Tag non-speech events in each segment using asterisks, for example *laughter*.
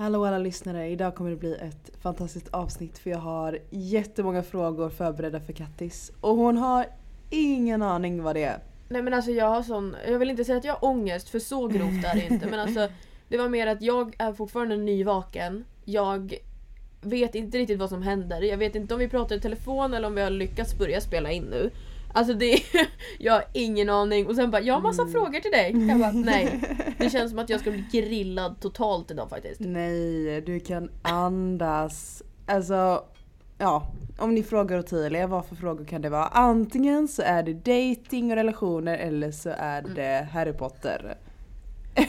Hallå alla lyssnare, idag kommer det bli ett fantastiskt avsnitt för jag har jättemånga frågor förberedda för Kattis. Och hon har ingen aning vad det är. Nej men alltså jag har sån, jag vill inte säga att jag har ångest för så grovt är det inte men alltså *laughs* Det var mer att jag är fortfarande nyvaken. Jag vet inte riktigt vad som händer. Jag vet inte om vi pratar i telefon eller om vi har lyckats börja spela in nu. Alltså det är, *laughs* jag har ingen aning och sen bara jag har massa Mm. frågor till dig. Jag bara nej. *laughs* Det känns som att jag ska bli grillad totalt idag faktiskt. Nej, du kan andas. Alltså, ja. Om ni frågar Ottilia vad för frågor kan det vara? Antingen så är det dating och relationer eller så är det Harry Potter. *laughs*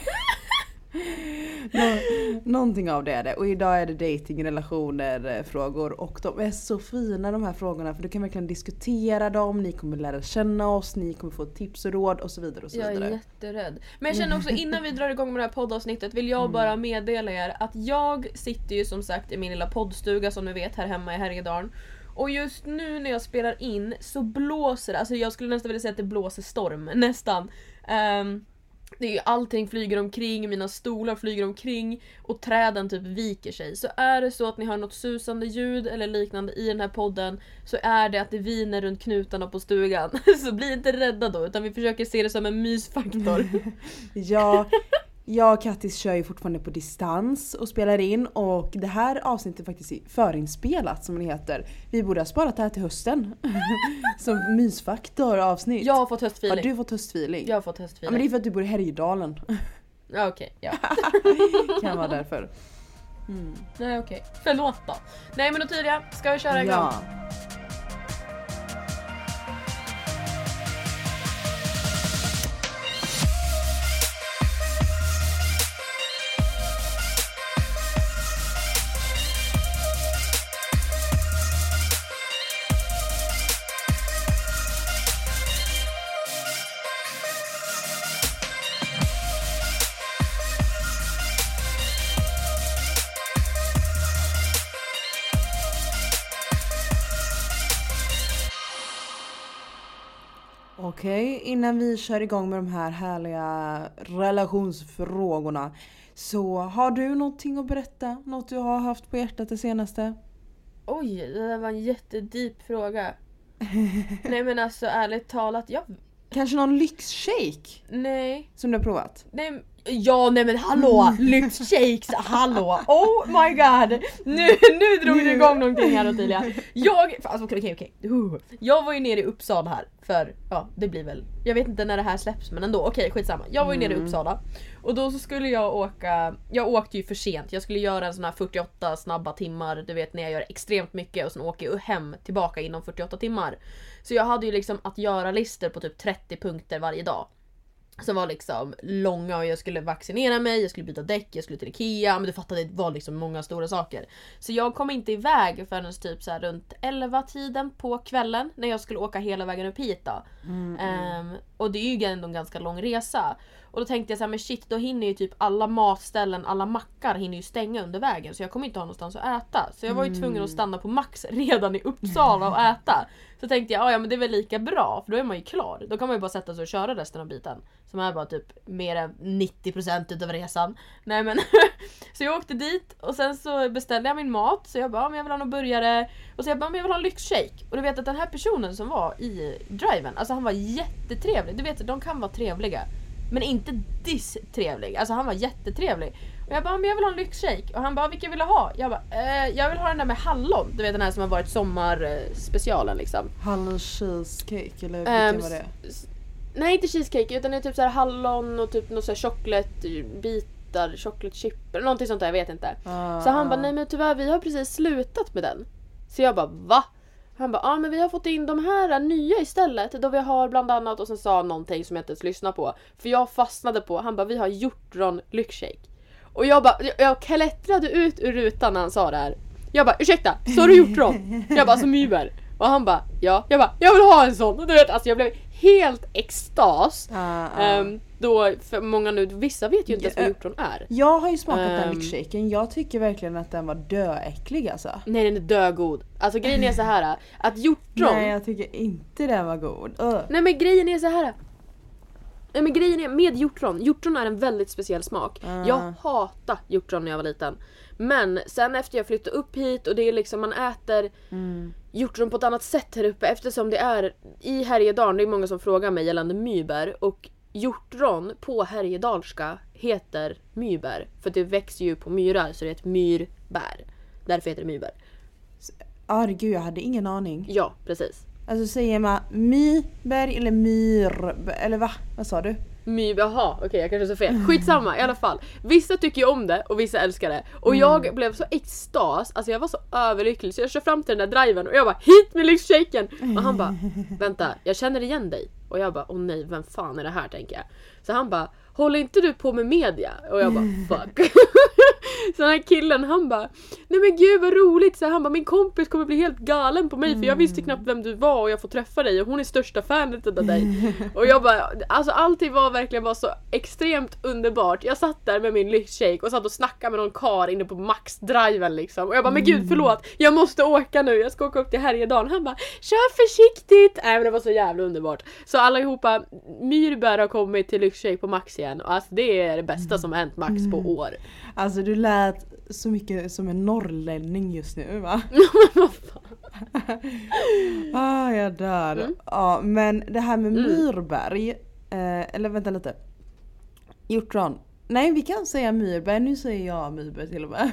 *laughs* Nå, någonting av det är det. Och idag är det dating, relationer, eh, frågor och de är så fina de här frågorna för du kan verkligen diskutera dem, ni kommer lära känna oss, ni kommer få tips och råd och så vidare och så Jag är vidare. jätterädd. Men jag känner också innan vi drar igång med det här poddavsnittet vill Mm. jag bara meddela er att jag sitter ju som sagt i min lilla poddstuga som ni vet här hemma i Härjedalen. Och just nu när jag spelar in så blåser det, alltså jag skulle nästan vilja säga att det blåser storm, nästan. Ehm, det är allting flyger omkring, mina stolar flyger omkring och träden typ viker sig. Så är det så att ni hör något susande ljud eller liknande i den här podden så är det att det viner runt knutarna på stugan. *laughs* Så bli inte rädda då utan vi försöker se det som en mysfaktor. *laughs* Ja, jag och Kattis kör ju fortfarande på distans och spelar in och det här avsnittet är faktiskt förinspelat som det heter. Vi borde ha sparat det här till hösten. *laughs* som mysfaktor avsnitt. Jag har fått Har höstfeeling. du fått höstfeeling? Jag har fått Ja, höstfeeling. men det är för att du bor i Härjedalen. Ja, okej, ja. *laughs* kan vara därför. Mm. Nej okej. Förlåt då. Nej men Ottilia, ska vi köra igång? Ja. Innan vi kör igång med de här härliga relationsfrågorna. Så har du någonting att berätta? Något du har haft på hjärtat det senaste? Oj, det där var en jättedjup fråga. *laughs* Nej men alltså ärligt talat, jag... Kanske någon lyxshake Nej. som du har provat? Nej, ja nej men hallå! Lyxshakes, hallå! Oh my god! Nu, nu drog du igång någonting här Ottilia. Jag, alltså okej okej okej. Uh. Jag var ju nere i Uppsala här för, ja det blir väl, jag vet inte när det här släpps men ändå, okej skitsamma. Jag var ju nere i Mm. Uppsala och då så skulle jag åka, jag åkte ju för sent. Jag skulle göra en sån här 48 snabba timmar, du vet när jag gör extremt mycket och sen åker jag hem tillbaka inom 48 timmar. Så jag hade ju liksom att göra listor på typ 30 punkter varje dag. Som var liksom långa och jag skulle vaccinera mig, jag skulle byta däck, jag skulle till IKEA. Men du fattar det var liksom många stora saker. Så jag kom inte iväg förrän typ så runt 11 tiden på kvällen när jag skulle åka hela vägen upp hit då. Ehm, och det är ju ändå en ganska lång resa. Och då tänkte jag så här, men shit då hinner ju typ alla matställen, alla mackar hinner ju stänga under vägen. Så jag kommer inte ha någonstans att äta. Så jag var ju tvungen att stanna på Max *laughs* redan i Uppsala och äta. Så tänkte jag, "Ah, ja men det är väl lika bra för då är man ju klar. Då kan man ju bara sätta sig och köra resten av biten. Som är bara typ mer än 90% utav resan. Nej men *laughs* *laughs* Så jag åkte dit och sen så beställde jag min mat. Så jag bara, "Ja, men jag vill ha någon burgare. Och så jag bara, men jag vill ha en lyxshake. Och du vet att den här personen som var i driven, alltså han var jättetrevlig. Du vet, de kan vara trevliga. Men inte diss-trevlig. Alltså han var jättetrevlig. Och jag bara, men jag vill ha en lyxshake. Och han bara, vilken vill du ha? Jag bara, eh, jag vill ha den där med hallon. Du vet den här som har varit sommarspecialen liksom. Hallon cheesecake eller Ehm, vilken var det? Nej inte cheesecake utan det är typ så här hallon och typ något så här chokladbitar, chocolate chip eller någonting sånt där, jag vet inte. Ah, Så han bara ah. nej men tyvärr vi har precis slutat med den. Så jag bara va? Han bara ja men vi har fått in de här nya istället då vi har bland annat och sen sa han någonting som jag inte ens lyssnade på. För jag fastnade på, han bara vi har hjortron lyxshake. Och jag bara, jag- jag klättrade ut ur rutan när han sa det här. Jag bara ursäkta, sa du hjortron? Jag bara som Uber. Och han bara ja, jag bara jag vill ha en sån. Och du vet alltså jag blev helt extas. Ah, ah. Ehm, då för många nu, vissa vet ju inte ens vad hjortron är. Jag har ju smakat den Ehm. lyxshaken, jag tycker verkligen att den var döäcklig alltså. Nej den är dögod. Alltså grejen är så här att hjortron Nej jag tycker inte den var god. Ugh. Nej men grejen är så här. Nej men grejen är med hjortron, hjortron är en väldigt speciell smak. Ah. Jag hatade hjortron när jag var liten. Men sen efter jag flyttade upp hit och det är liksom man äter Mm. hjortron på ett annat sätt här uppe eftersom det är i Härjedalen, det är många som frågar mig gällande mybär och hjortron på härjedalska heter mybär för det växer ju på myrar så det är ett myrbär. Därför heter det mybär. Ah, gud, jag hade ingen aning. Ja, precis. Alltså säger man myberg eller myr... Eller va? Vad sa du? My, jaha okej jag kanske sa fel. Skitsamma i alla fall. Vissa tycker ju om det och vissa älskar det. Och jag blev så extas, alltså jag var så överlycklig så jag kör fram till den där driven och jag bara HIT med lyxshaken! Och han bara vänta jag känner igen dig. Och jag bara åh nej vem fan är det här tänker jag. Så han bara håller inte du på med media? Och jag bara *laughs* fuck. *laughs* så den här killen han bara nej men gud vad roligt. Så han bara min kompis kommer bli helt galen på mig för jag visste knappt vem du var och jag får träffa dig och hon är största fanet av dig. *laughs* Och jag bara, alltså allting var verkligen bara så extremt underbart. Jag satt där med min lyxshake och satt och snackade med någon kar inne på Max-driven liksom. Och jag bara, men gud förlåt, jag måste åka nu, jag ska åka upp till Härjedalen. Han bara, kör försiktigt! Nej men det var så jävla underbart. Så allihopa, Myrbär har kommit till lyxshake på Max igen och alltså det är det bästa som har hänt Max på år. Alltså du lät så mycket som en norrlänning just nu va? *laughs* *laughs* Ah, jag dör. Mm. Ja, men det här med myrberg, eh, eller vänta lite. Hjortron. Nej vi kan säga myrberg, nu säger jag myrberg till och med.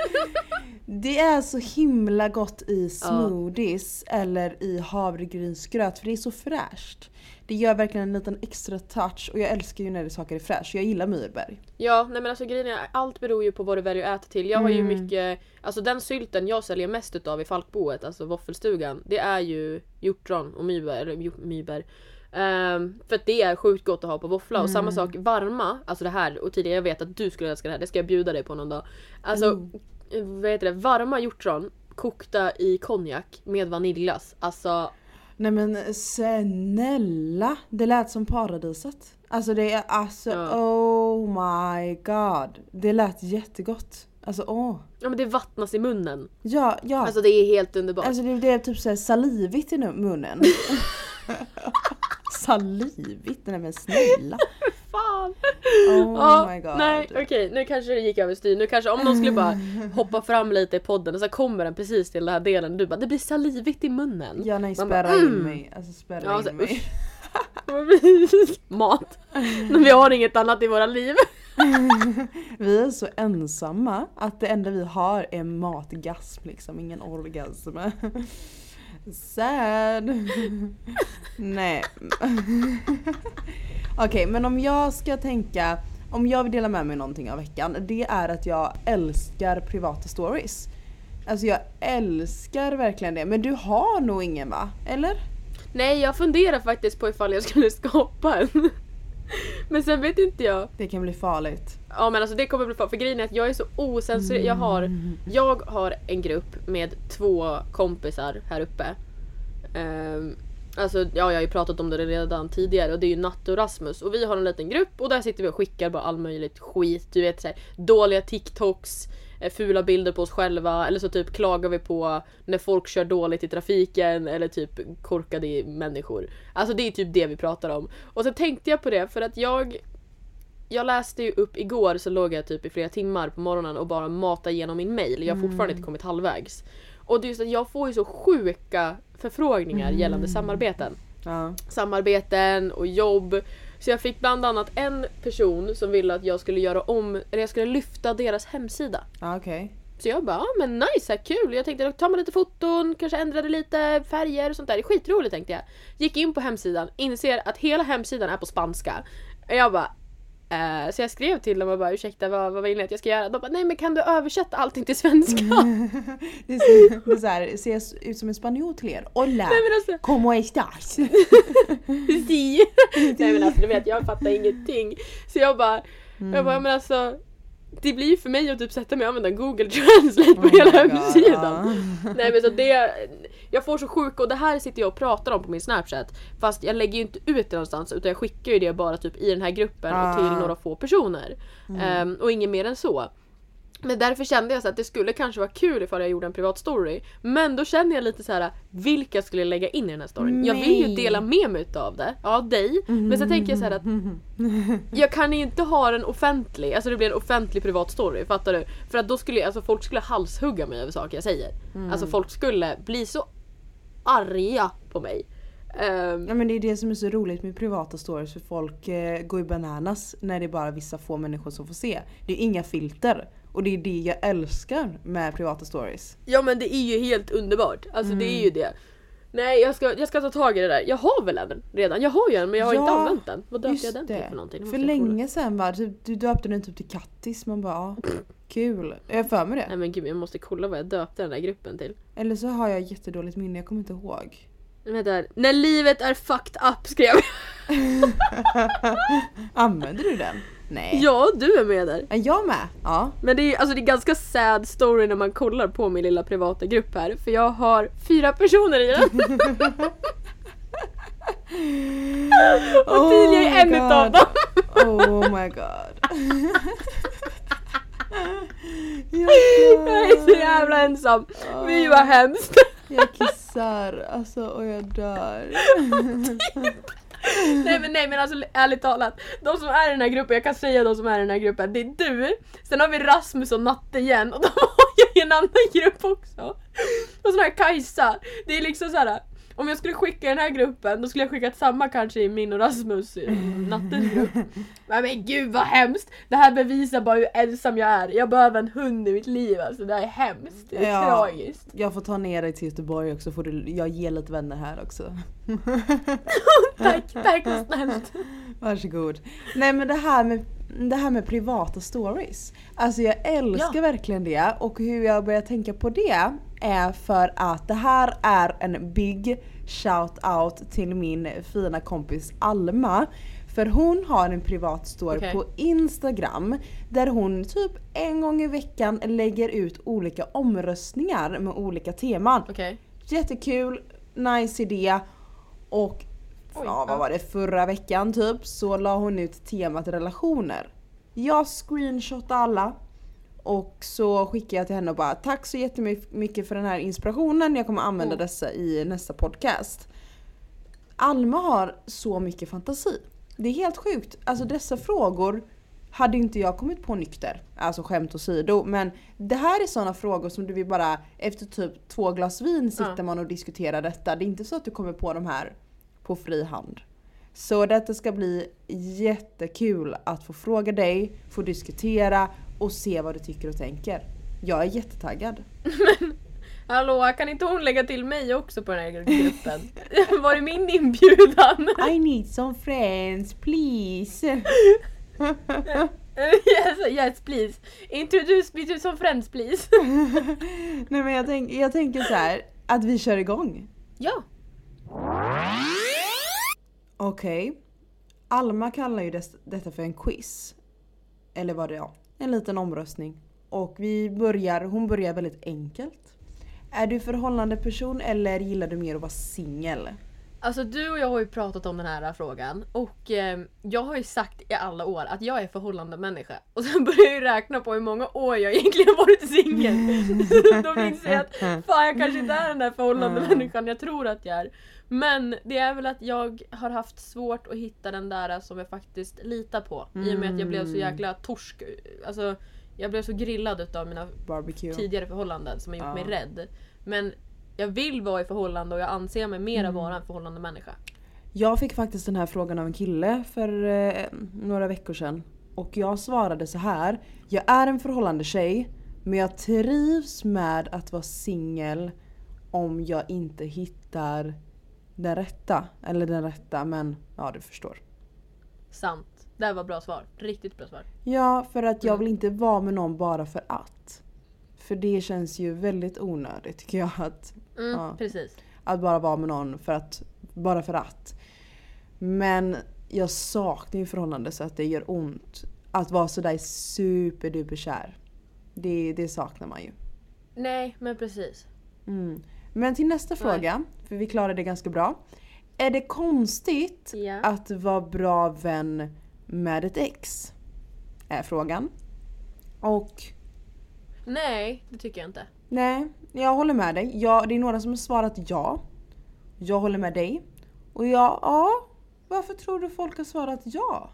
*laughs* det är så himla gott i smoothies eller i havregrynsgröt för det är så fräscht. Det gör verkligen en liten extra touch och jag älskar ju när det saker är fräscht. Jag gillar myrberg. Ja, nej men alltså grejen är allt beror ju på vad du väljer att äta till. Jag har ju Mm. mycket, alltså den sylten jag säljer mest utav i Falkboet, alltså våffelstugan, det är ju hjortron och mybär, eller mybär. Ehm, för att det är sjukt gott att ha på våffla och samma sak varma, alltså det här och tidigare jag vet att du skulle älska det här, det ska jag bjuda dig på någon dag. Alltså, eh, vad heter det, varma hjortron kokta i konjak med vaniljglass. Alltså Nej men snälla! Det lät som paradiset. Alltså det är alltså Ja. oh my god. Det lät jättegott. Alltså åh. Ja men det vattnas i munnen. Ja, ja. Alltså det är helt underbart. Alltså det, det är typ såhär salivigt i nu- munnen. *laughs* salivigt? Nej men snälla. Fan! Oh Ja, my god. Nej okej, nu kanske det gick överstyr. Nu kanske om någon skulle bara *laughs* hoppa fram lite i podden och så kommer den precis till den här delen och du bara det blir salivigt i munnen. Ja nej Man bara, spärra in mm. mig. Alltså spärra Ja, in så- mig. *laughs* Mat. Men vi har inget annat i våra liv. *laughs* Vi är så ensamma att det enda vi har är matgasm liksom, ingen orgasm. Sad. Nej. Okej men om jag ska tänka, om jag vill dela med mig någonting av veckan, det är att jag älskar privata stories. Alltså jag älskar verkligen det, men du har nog ingen va? Eller? Nej jag funderar faktiskt på ifall jag skulle skapa en. Men sen vet inte jag. Det kan bli farligt. Ja men alltså det kommer bli för, för grejen är att jag är så osensurerad. Jag har, jag har en grupp med två kompisar här uppe. Ehm, alltså ja, jag har ju pratat om det redan tidigare och det är ju Natte och Rasmus och vi har en liten grupp och där sitter vi och skickar bara all möjligt skit. Du vet så här, dåliga TikToks, eh, fula bilder på oss själva eller så typ klagar vi på när folk kör dåligt i trafiken eller typ korkade människor. Alltså det är typ det vi pratar om. Och så tänkte jag på det för att jag jag läste ju upp igår så låg jag typ i flera timmar på morgonen och bara matade igenom min mail. Jag har fortfarande inte kommit halvvägs. Och det är just att jag får ju så sjuka förfrågningar gällande samarbeten. Ja. Samarbeten och jobb. Så jag fick bland annat en person som ville att jag skulle göra om, eller jag skulle lyfta deras hemsida. Ja okej. Så jag bara, ah, men nice, här, kul. Jag tänkte ta med lite foton, kanske ändrade lite färger och sånt där. Det är skitroligt tänkte jag. Gick in på hemsidan, inser att hhela hemsidan är på spanska. Och jag bara, eh, så jag skrev till dem och bara ursäkta vad, vad vill ni att jag ska göra? De bara, nej men kan du översätta allting till svenska? *laughs* Det är, så- det är så här, ser ut som en spanjor till er. Hola! nej alltså, Como estas? *laughs* si. nej men alltså du vet jag fattar ingenting. Så jag bara, jag bara men alltså det blir ju för mig att typ sätta mig och använda google translate på Oh hela hemsidan. Nej men så det, jag får så sjuka och det här sitter jag och pratar om på min snapchat. Fast jag lägger ju inte ut det någonstans utan jag skickar ju det bara typ i den här gruppen och till Ah. några få personer. Ehm, och inget mer än så. Men därför kände jag så att det skulle kanske vara kul ifall jag gjorde en privat story. Men då känner jag lite så här: vilka skulle jag lägga in i den här storyn? Jag vill ju Nej. dela med mig utav det. Ja, dig. Men så tänker jag så här att *laughs* jag kan ju inte ha den offentlig, alltså det blir en offentlig privat story, fattar du? För att då skulle alltså folk skulle halshugga mig över saker jag säger. Alltså folk skulle bli så arga på mig. Ehm, Ja men det är det som är så roligt med privata stories för folk eh, går ju bananas när det är bara vissa få människor som får se. Det är inga filter. Och det är det jag älskar med privata stories. ja men det är ju helt underbart, alltså det är ju det. Nej jag ska, jag ska ta tag i det där. Jag har väl en redan? Jag har ju en men jag har inte Ja, använt den. Vad döpte jag den till för någonting? För jag länge sedan va, typ, du döpte den typ till Kattis. Man bara ja, *clears throat* kul. Jag har för mig det. Nej men gud jag måste kolla vad jag döpte den där gruppen till. Eller så har jag jättedåligt minne, jag kommer inte ihåg. Vänta här. När livet är fucked up skrev jag. *laughs* Använder du den? Nej. Ja du är med där. Är jag med? Ja. Men det är, alltså det är ganska sad story när man kollar på min lilla privata grupp här. För jag har fyra personer i den. *laughs* Och Tilia är en utav dem. Oh my god. *laughs* jag, är så jävla ensam. Fy vad hemskt. jag kissar alltså och jag dör. *laughs* *laughs* Nej men, nej men alltså ärligt talat. De som är i den här gruppen, jag kan säga de som är i den här gruppen. Det är du, sen har vi Rasmus och Natte igen och de *laughs* har jag i en annan grupp också. Och så har jag Kajsa. Det är liksom så här. Om jag skulle skicka den här gruppen då skulle jag skickat samma kanske i min och Rasmus i Nattes grupp. *laughs* Men, men gud vad hemskt! Det här bevisar bara hur ensam jag är. Jag behöver en hund i mitt liv alltså. Det här är hemskt. Det är Ja. tragiskt. Jag får ta ner dig till Göteborg också, får du, jag ger lite vänner här också. *laughs* Tack, tack vad snällt. *laughs* Varsågod. Nej men det här med, det här med privata stories. Alltså jag älskar Ja. verkligen det och hur jag börjar tänka på det är för att det här är en big shout out till min fina kompis Alma. För hon har en privat story Okej. på Instagram där hon typ en gång i veckan lägger ut olika omröstningar med olika teman. Okej. Jättekul, nice idé. Och Oj, ja, vad var det, förra veckan typ så la hon ut temat relationer. Jag screenshotade alla och så skickade jag till henne och bara tack så jättemycket för den här inspirationen, jag kommer använda Mm. dessa i nästa podcast. Alma har så mycket fantasi. Det är helt sjukt. Alltså dessa frågor hade inte jag kommit på nykter. Alltså skämt åsido. Men det här är sådana frågor som du vill bara efter typ två glas vin sitter Ja. man och diskuterar detta. Det är inte så att du kommer på de här på fri hand. Så detta ska bli jättekul att få fråga dig, få diskutera och se vad du tycker och tänker. Jag är jättetaggad. *laughs* Hallå, kan inte hon lägga till mig också på den här gruppen? *laughs* Var är min inbjudan? I need some friends please. *laughs* yes, yes please. Introduce me to some friends please. Nej men jag, tänk, jag tänker så här att vi kör igång. Ja. Okej. Alma kallar ju detta för en quiz. Eller vad det är. En liten omröstning. Och vi börjar, hon börjar väldigt enkelt. Är du förhållande person eller gillar du mer att vara singel? Alltså du och jag har ju pratat om den här frågan och eh, jag har ju sagt i alla år att jag är förhållande människa *laughs* och sen börjar jag ju räkna på hur många år jag egentligen har varit singel. *laughs* Då inser jag att fan jag kanske inte är den där förhållande *laughs* människan jag tror att jag är. Men det är väl att jag har haft svårt att hitta den där som jag faktiskt litar på. I och med att jag blev så jäkla torsk. Alltså jag blev så grillad utav mina Barbecue. tidigare förhållanden som har gjort Ja. mig rädd. Men jag vill vara i förhållande och jag anser mig mera Mm. vara en förhållande människa. Jag fick faktiskt den här frågan av en kille för eh, några veckor sedan. Och jag svarade så här. Jag är en förhållande tjej men jag trivs med att vara singel om jag inte hittar den rätta. Eller den rätta men ja du förstår. Sant. Det här var bra svar. Riktigt bra svar. Ja för att jag Mm. vill inte vara med någon bara för att. För det känns ju väldigt onödigt tycker jag att Mm, Ja. Precis. Att bara vara med någon för att, bara för att. Men jag saknar ju förhållande så att det gör ont. Att vara sådär superduper kär. Det, det saknar man ju. Nej, men precis. Mm. Men till nästa fråga, för vi klarade det ganska bra. Är det konstigt Ja. att vara bra vän med ett ex? Är frågan. Och Nej, det tycker jag inte. Nej, jag håller med dig. Ja, det är några som har svarat ja. Jag håller med dig. Och jag, ja. Varför tror du folk har svarat ja?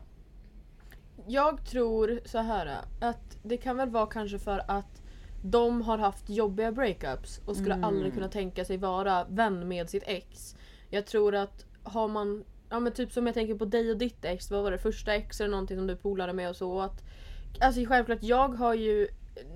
Jag tror så här att det kan väl vara kanske för att de har haft jobbiga breakups och skulle Mm. aldrig kunna tänka sig vara vän med sitt ex. Jag tror att har man, ja men typ som jag tänker på dig och ditt ex, vad var det första ex eller någonting som du polade med och så att Alltså självklart, jag har ju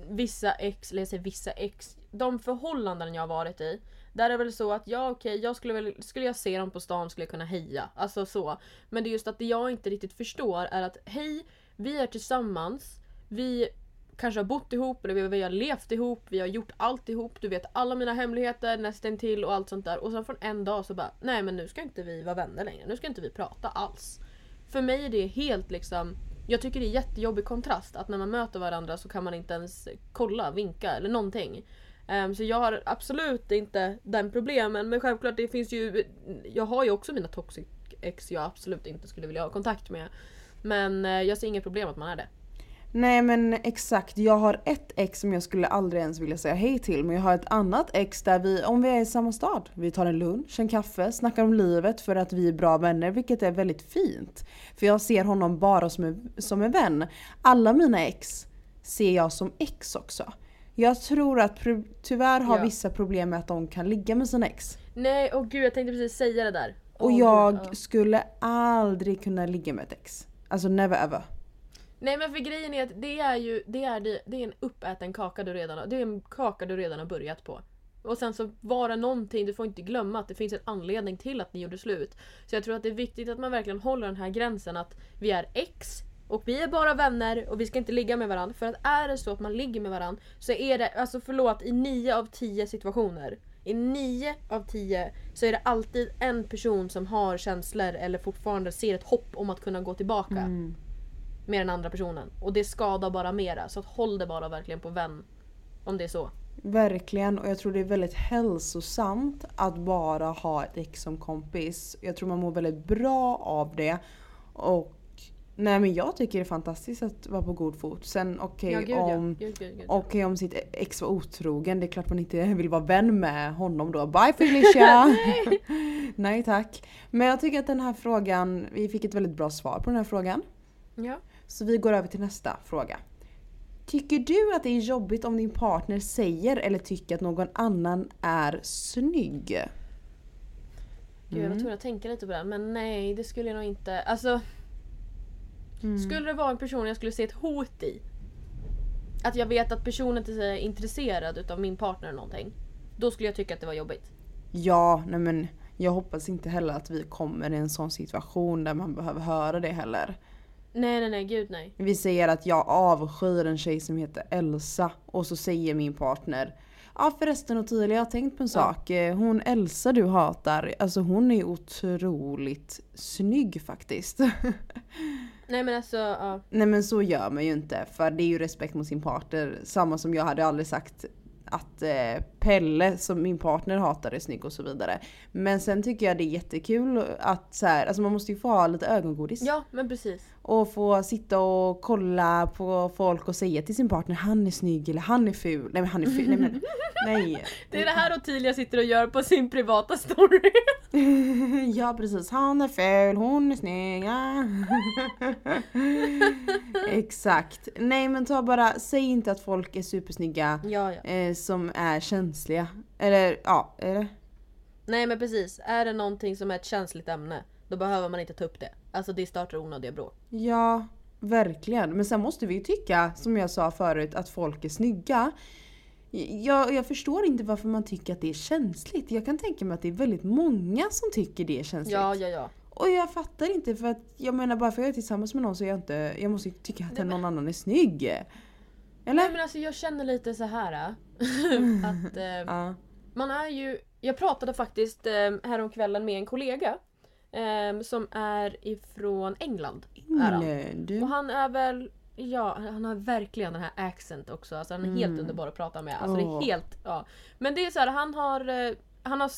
vissa ex, eller jag säger vissa ex, de förhållanden jag har varit i där är det väl så att ja okej, jag skulle väl, skulle jag se dem på stan skulle jag kunna heja. Alltså så. Men det är just att det jag inte riktigt förstår är att hej, vi är tillsammans, vi kanske har bott ihop, eller vi, har levt ihop, vi har gjort allt ihop, du vet alla mina hemligheter nästan till och allt sånt där. Och sen från en dag så bara, nej men nu ska inte vi vara vänner längre, nu ska inte vi prata alls. För mig är det helt liksom jag tycker det är jättejobbig kontrast att när man möter varandra så kan man inte ens kolla, vinka eller någonting. Um, så jag har absolut inte den problemen men självklart det finns ju Jag har ju också mina toxic ex jag absolut inte skulle vilja ha kontakt med. Men eh, jag ser inget problem att man är det. Nej men exakt, jag har ett ex som jag skulle aldrig ens vilja säga hej till men jag har ett annat ex där vi, om vi är i samma stad, vi tar en lunch, en kaffe, snackar om livet för att vi är bra vänner vilket är väldigt fint. För jag ser honom bara som en, som en vän. Alla mina ex ser jag som ex också. Jag tror att tyvärr har Ja. vissa problem med att de kan ligga med sina ex. Nej, åh gud jag tänkte precis säga det där. Och Åh, jag gud, ja. skulle aldrig kunna ligga med ett ex. Alltså never ever. Nej men för grejen är att det är ju det är, det, är en uppäten kaka du redan har, det är en kaka du redan har börjat på. Och sen så var det någonting, du får inte glömma att det finns en anledning till att ni gjorde slut. Så jag tror att det är viktigt att man verkligen håller den här gränsen att vi är ex och vi är bara vänner och vi ska inte ligga med varandra. För att är det så att man ligger med varandra så är det, alltså förlåt, i nio av tio situationer i nio av tio så är det alltid en person som har känslor eller fortfarande ser ett hopp om att kunna gå tillbaka Mm med den andra personen. Och det skadar bara mera. Så att håll det bara verkligen på vän. Om det är så. Verkligen och jag tror det är väldigt hälsosamt att bara ha ett ex som kompis. Jag tror man mår väldigt bra av det. Och nej men jag tycker det är fantastiskt att vara på god fot. Sen okej ja, gud, om, ja. Gud, gud, gud. okej, om sitt ex var otrogen, det är klart man inte *laughs* vill vara vän med honom då. Bye Felicia! *laughs* *laughs* nej tack. Men jag tycker att den här frågan, vi fick ett väldigt bra svar på den här frågan. ja. Så vi går över till nästa fråga. Tycker du att det är jobbigt om din partner säger eller tycker att någon annan är snygg? Gud, jag var Mm. tvungen att tänka lite på det. Men nej, det skulle jag nog inte. Alltså, Mm. skulle det vara en person jag skulle se ett hot i. Att jag vet att personen inte är intresserad utav min partner eller någonting. Då skulle jag tycka att det var jobbigt. Ja, nej men jag hoppas inte heller att vi kommer i en sån situation där man behöver höra det heller. Nej, nej, nej, gud nej. Vi säger att jag avskyr en tjej som heter Elsa och så säger min partner Ja förresten Ottilia, jag har tänkt på en sak. Eh, Hon Elsa du hatar, alltså hon är otroligt snygg faktiskt. *laughs* Nej men alltså, ja. Nej men så gör man ju inte för det är ju respekt mot sin partner. Samma som jag hade aldrig sagt att eh, Pelle som min partner hatar är snygg och så vidare. Men sen tycker jag det är jättekul att så här, alltså man måste ju få ha lite ögongodis. Ja, men precis. Och få sitta och kolla på folk och säga till sin partner han är snygg eller han är ful. Nej men han är ful. Nej men *laughs* nej. Det är det här Ottilia sitter och gör på sin privata story. *laughs* ja precis, han är ful, hon är snygg. *laughs* Exakt. Nej men ta bara, säg inte att folk är supersnygga ja, ja. eh, som är känsliga. Eller ja, är det? Nej men precis, är det någonting som är ett känsligt ämne då behöver man inte ta upp det. Alltså det startar onödiga bråk. Ja, verkligen. Men sen måste vi ju tycka, som jag sa förut, att folk är snygga. Jag, jag förstår inte varför man tycker att det är känsligt. Jag kan tänka mig att det är väldigt många som tycker det är känsligt. Ja, ja, ja. Och jag fattar inte för att jag menar bara för att jag är tillsammans med någon så är jag inte, jag måste tycka att Nej, men- någon annan är snygg. Eller? Nej men alltså jag känner lite så här äh, *laughs* att eh, Ja. man är ju... Jag pratade faktiskt eh, häromkvällen med en kollega eh, som är ifrån England. England. Och han är väl... Ja, han har verkligen den här accent också. Alltså han är helt Mm. underbar att prata med. Alltså det Åh. är helt... Ja. Men det är så här, han har... Han har...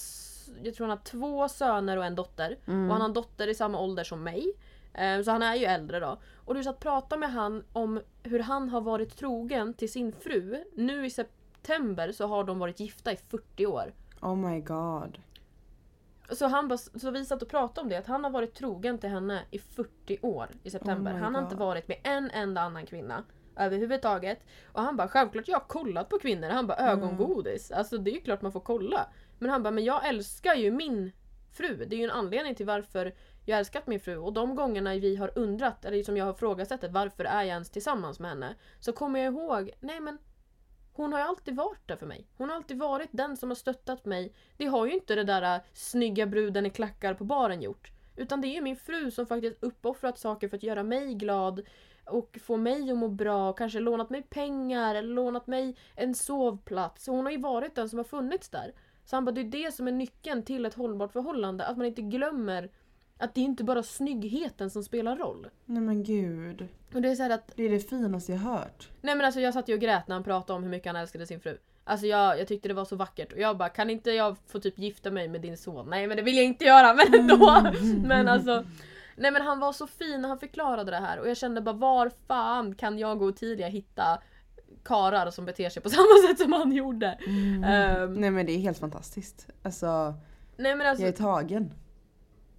Jag tror han har två söner och en dotter. Mm. Och han har en dotter i samma ålder som mig. Eh, Så han är ju äldre då. Och du satt prata med han om hur han har varit trogen till sin fru. Nu i september så har de varit gifta i 40 år. Oh my god. Så, han bara, så vi satt och pratade om det, att han har varit trogen till henne i 40 år i september. Oh han har inte God. varit med en enda annan kvinna överhuvudtaget. Och han bara, självklart jag har kollat på kvinnor. Han bara, Mm. ögongodis. Alltså det är ju klart man får kolla. Men han bara, men jag älskar ju min fru. Det är ju en anledning till varför jag älskat min fru. Och de gångerna vi har undrat, eller som jag har frågasatt varför är jag ens tillsammans med henne? Så kommer jag ihåg, nej men hon har ju alltid varit där för mig. Hon har alltid varit den som har stöttat mig. Det har ju inte det där äh, snygga bruden i klackar på baren gjort. Utan det är ju min fru som faktiskt uppoffrat saker för att göra mig glad och få mig att må bra kanske lånat mig pengar eller lånat mig en sovplats. Hon har ju varit den som har funnits där. Så han bara, det är det som är nyckeln till ett hållbart förhållande. Att man inte glömmer att det är inte bara snyggheten som spelar roll. Nej men gud. Och det är så att Det är det finaste jag hört. Nej men alltså jag satt ju och grät när han pratade om hur mycket han älskade sin fru. Alltså jag, jag tyckte det var så vackert och jag bara kan inte jag få typ gifta mig med din son? Nej men det vill jag inte göra men ändå! Men alltså Nej men han var så fin när han förklarade det här och jag kände bara var fan kan jag gå och tidiga hitta karar som beter sig på *laughs* samma sätt som han gjorde? Ehm, Nej men det är helt fantastiskt. Alltså, nej men alltså, jag är tagen.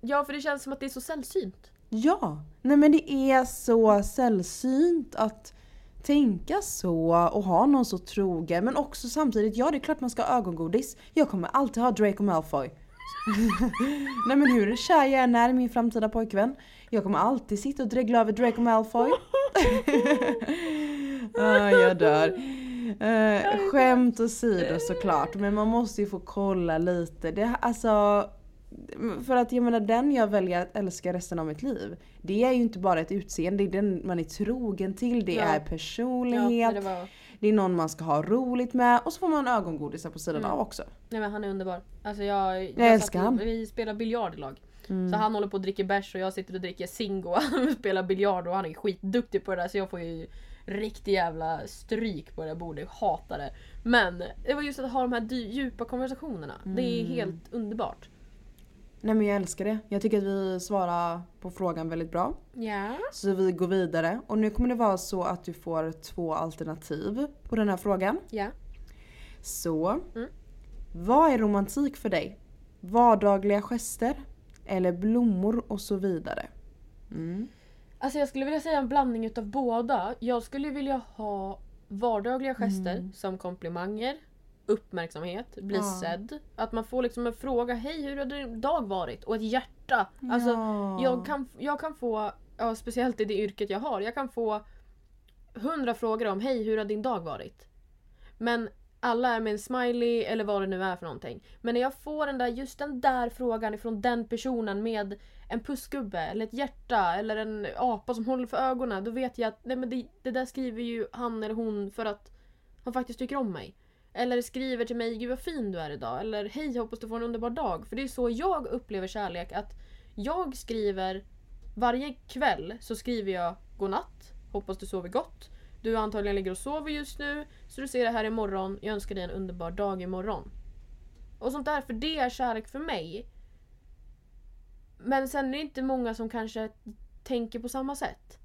Ja för det känns som att det är så sällsynt. Ja! Nej men det är så sällsynt att tänka så och ha någon så trogen. Men också samtidigt, ja det är klart man ska ha ögongodis. Jag kommer alltid ha Draco Malfoy. *laughs* Nej men hur kär jag än är i min framtida pojkvän. Jag kommer alltid sitta och dregla över Draco Malfoy. *laughs* ah, jag dör. Uh, skämt åsido såklart, men man måste ju få kolla lite. Det, alltså, för att jag menar den jag väljer att älska resten av mitt liv. Det är ju inte bara ett utseende, det är den man är trogen till, det Ja. är Ja, personlighet, det var... det är någon man ska ha roligt med och så får man ögongodisar på sidan Mm. av också. Nej men han är underbar. Alltså jag, jag, älskar satt- han. Vi spelar biljard i lag. Mm. Så han håller på att dricka bärs och jag sitter och dricker Zingo och han *laughs* spelar biljard och han är skitduktig på det där så jag får ju riktig jävla stryk på det där bordet. Jag hatar det. Men det var just att ha de här djupa konversationerna. Det är Mm. helt underbart. Nej men jag älskar det. Jag tycker att vi svarar på frågan väldigt bra. Ja. Så vi går vidare och nu kommer det vara så att du får två alternativ på den här frågan. Ja. Så, Mm. vad är romantik för dig? Vardagliga gester? Eller blommor och så vidare? Mm. Alltså jag skulle vilja säga en blandning utav båda. Jag skulle vilja ha vardagliga gester Mm. som komplimanger, uppmärksamhet, bli Ja. sedd. Att man får liksom en fråga, hej hur har din dag varit? Och ett hjärta. Alltså ja. jag, kan, jag kan få, ja, speciellt i det yrket jag har, jag kan få hundra frågor om hej hur har din dag varit? Men alla är med en smiley eller vad det nu är för någonting. Men när jag får den där, just den där frågan ifrån den personen med en pussgubbe eller ett hjärta eller en apa som håller för ögonen. Då vet jag att nej men det, det där skriver ju han eller hon för att han faktiskt tycker om mig. Eller skriver till mig, gud vad fin du är idag. Eller hej, hoppas du får en underbar dag. För det är så jag upplever kärlek. Att jag skriver varje kväll så skriver jag godnatt, hoppas du sover gott. Du antagligen ligger och sover just nu, så du ser det här imorgon. Jag önskar dig en underbar dag imorgon. Och sånt där, för det är kärlek för mig. Men sen är det inte många som kanske tänker på samma sätt.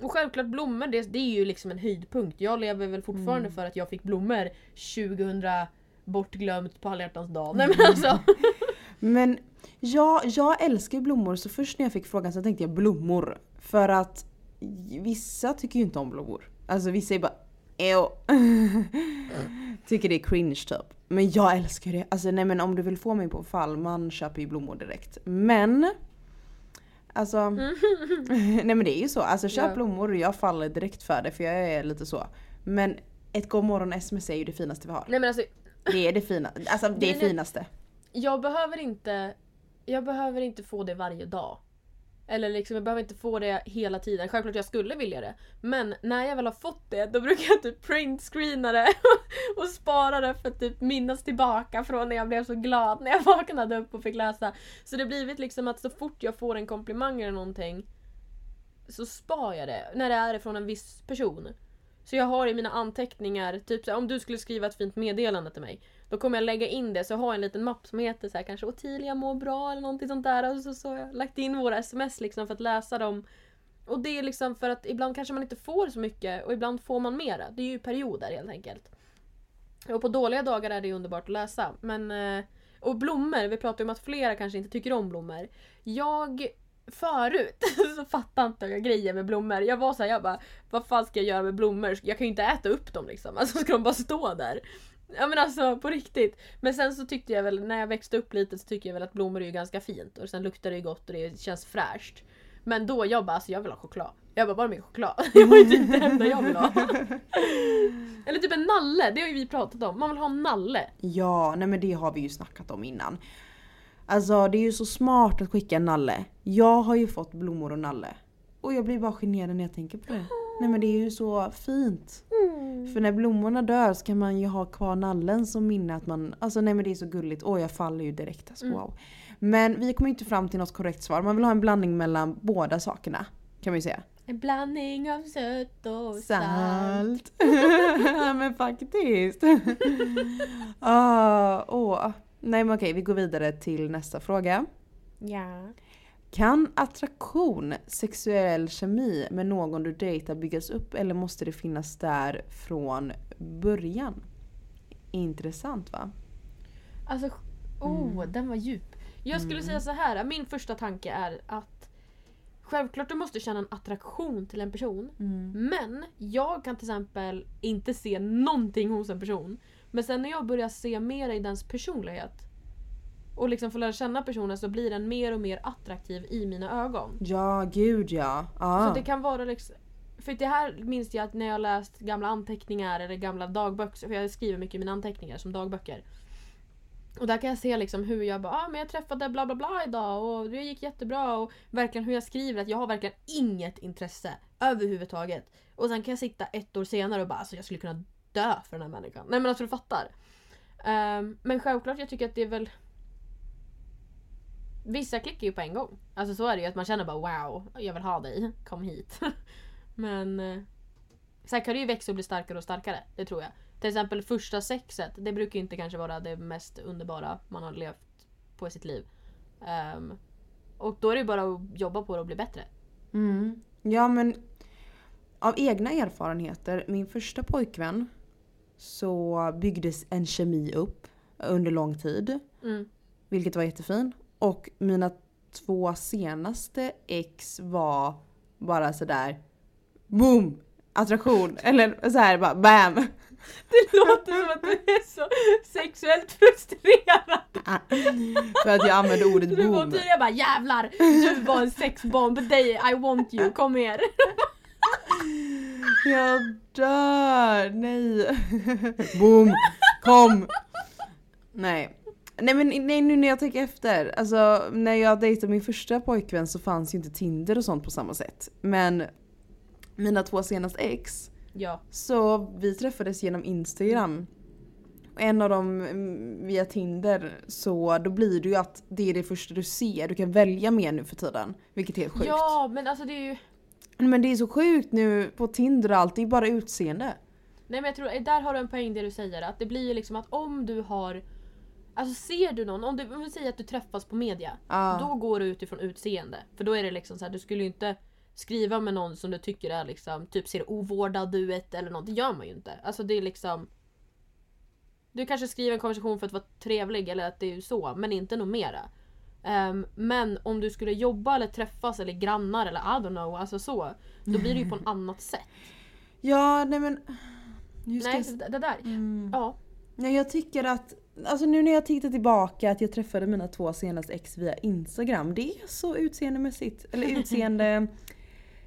Och självklart blommor, det, det är ju liksom en höjdpunkt. Jag lever väl fortfarande Mm. för att jag fick blommor 2000 bortglömt på alla dag. Nej men alltså. *laughs* Men ja, jag älskar ju blommor så först när jag fick frågan så tänkte jag blommor. För att vissa tycker ju inte om blommor. Alltså vissa är bara Ew. *laughs* Tycker det är cringe typ. Men jag älskar det. Alltså nej men om du vill få mig på fall, man köper ju blommor direkt. Men Alltså, *laughs* nej men det är ju så. Alltså köp Ja. blommor och jag faller direkt för det för jag är lite så. Men ett godmorgon sms är ju det finaste vi har. Nej men alltså Det är det fina, alltså det *laughs* är- finaste. jag behöver inte Jag behöver inte få det varje dag. Eller liksom jag behöver inte få det hela tiden. Självklart jag skulle vilja det. Men när jag väl har fått det då brukar jag typ printscreena det *laughs* och spara det för att typ minnas tillbaka från när jag blev så glad när jag *laughs* vaknade upp och fick läsa. Så det har blivit liksom att så fort jag får en komplimang eller någonting så spar jag det. När det är från en viss person. Så jag har i mina anteckningar, typ så här, om du skulle skriva ett fint meddelande till mig. Då kommer jag lägga in det, så jag har en liten mapp som heter så här, kanske Ottilia mår bra eller någonting sånt där. Och så, så har jag lagt in våra sms liksom för att läsa dem. Och det är liksom för att ibland kanske man inte får så mycket och ibland får man mera. Det är ju perioder helt enkelt. Och på dåliga dagar är det ju underbart att läsa. Men, eh, och blommor, vi pratar ju om att flera kanske inte tycker om blommor. Jag förut *laughs* så fattade inte jag grejer med blommor. Jag var såhär, jag bara vad fan ska jag göra med blommor? Jag kan ju inte äta upp dem liksom. *laughs* Alltså ska de bara stå där? Ja men alltså på riktigt. Men sen så tyckte jag väl, när jag växte upp lite så tycker jag väl att blommor är ju ganska fint. Och sen luktar det ju gott och det känns fräscht. Men då jag bara, alltså jag vill ha choklad. Jag bara, bara mer choklad. *laughs* Det var ju typ det enda jag vill ha. *laughs* Eller typ en nalle, det har ju vi pratat om. Man vill ha en nalle. Ja, nej men det har vi ju snackat om innan. Alltså det är ju så smart att skicka en nalle. Jag har ju fått blommor och nalle. Och jag blir bara generad när jag tänker på det. Nej men det är ju så fint. För när blommorna dör så kan man ju ha kvar nallen som minne att man, alltså nej men det är så gulligt. Åh jag faller ju direkt alltså, wow. Men vi kommer inte fram till något korrekt svar. Man vill ha en blandning mellan båda sakerna. Kan man ju säga. En blandning av sött och salt. Salt. *laughs* men faktiskt. *laughs* ah, åh. Nej men okej, vi går vidare till nästa fråga. Ja. Kan attraktion, sexuell kemi med någon du dejtar byggas upp eller måste det finnas där från början? Intressant va? Alltså, oh, Mm. den var djup. Jag skulle säga så här. min första tanke är att Självklart du måste känna en attraktion till en person. Men jag kan till exempel inte se någonting hos en person. Men sen när jag börjar se mer i dens personlighet och liksom får lära känna personen så blir den mer och mer attraktiv i mina ögon. Ja, gud ja. Ah. Så det kan vara liksom för det här minns jag att när jag läst gamla anteckningar eller gamla dagböcker, för jag skriver mycket i mina anteckningar som dagböcker. Och där kan jag se liksom hur jag bara, ah, men jag träffade bla bla bla idag och det gick jättebra och verkligen hur jag skriver att jag har verkligen inget intresse överhuvudtaget. Och sen kan jag sitta ett år senare och bara, alltså jag skulle kunna dö för den här människan. Nej men alltså du fattar. Ehm, men självklart jag tycker att det är väl Vissa klickar ju på en gång. Alltså så är det ju att man känner bara wow, jag vill ha dig, kom hit. *laughs* Men eh, sen kan det ju växa och bli starkare och starkare, det tror jag. Till exempel första sexet, det brukar ju inte kanske vara det mest underbara man har levt på i sitt liv. Ehm, och då är det ju bara att jobba på det och bli bättre. Mm. Ja men av egna erfarenheter, min första pojkvän så byggdes en kemi upp under lång tid. Mm. Vilket var jättefin. Och mina två senaste ex var bara sådär boom! Attraktion. Eller så här bara bam! Det låter som att du är så sexuellt frustrerad. *laughs* För att jag använde ordet Du var boom. tydligen bara jävlar, du var en sexbomb, dig, I want you, kom her. *laughs* Jag dör! Nej! *laughs* Boom! Kom! Nej. Nej men nej, nu när jag tänker efter. Alltså när jag dejtade min första pojkvän så fanns ju inte Tinder och sånt på samma sätt. Men mina två senaste ex, Ja. så vi träffades genom Instagram. Och En av dem mm, via Tinder, så då blir det ju att det är det första du ser. Du kan välja mer nu för tiden. Vilket är helt sjukt. Ja men alltså det är ju Men det är så sjukt nu på Tinder och allt, det är bara utseende. Nej men jag tror, där har du en poäng det du säger. Att det blir ju liksom att om du har Alltså ser du någon, om, du, om vi säger att du träffas på media. Ja. Då går du utifrån utseende. För då är det liksom så här, du skulle ju inte skriva med någon som du tycker är liksom, typ ser ovårdad ut eller något. Det gör man ju inte. Alltså det är liksom Du kanske skriver en konversation för att vara trevlig eller att det är så, men inte något mera. Ehm, men om du skulle jobba eller träffas eller grannar eller I don't know, alltså så. Då blir det ju på ett *laughs* annat sätt. Ja, nej men... Nej, jag... det, det där. Mm. Ja. Nej, jag tycker att... Alltså nu när jag tittar tillbaka att jag träffade mina två senaste ex via Instagram. Det är så utseendemässigt. Eller *laughs* utseende...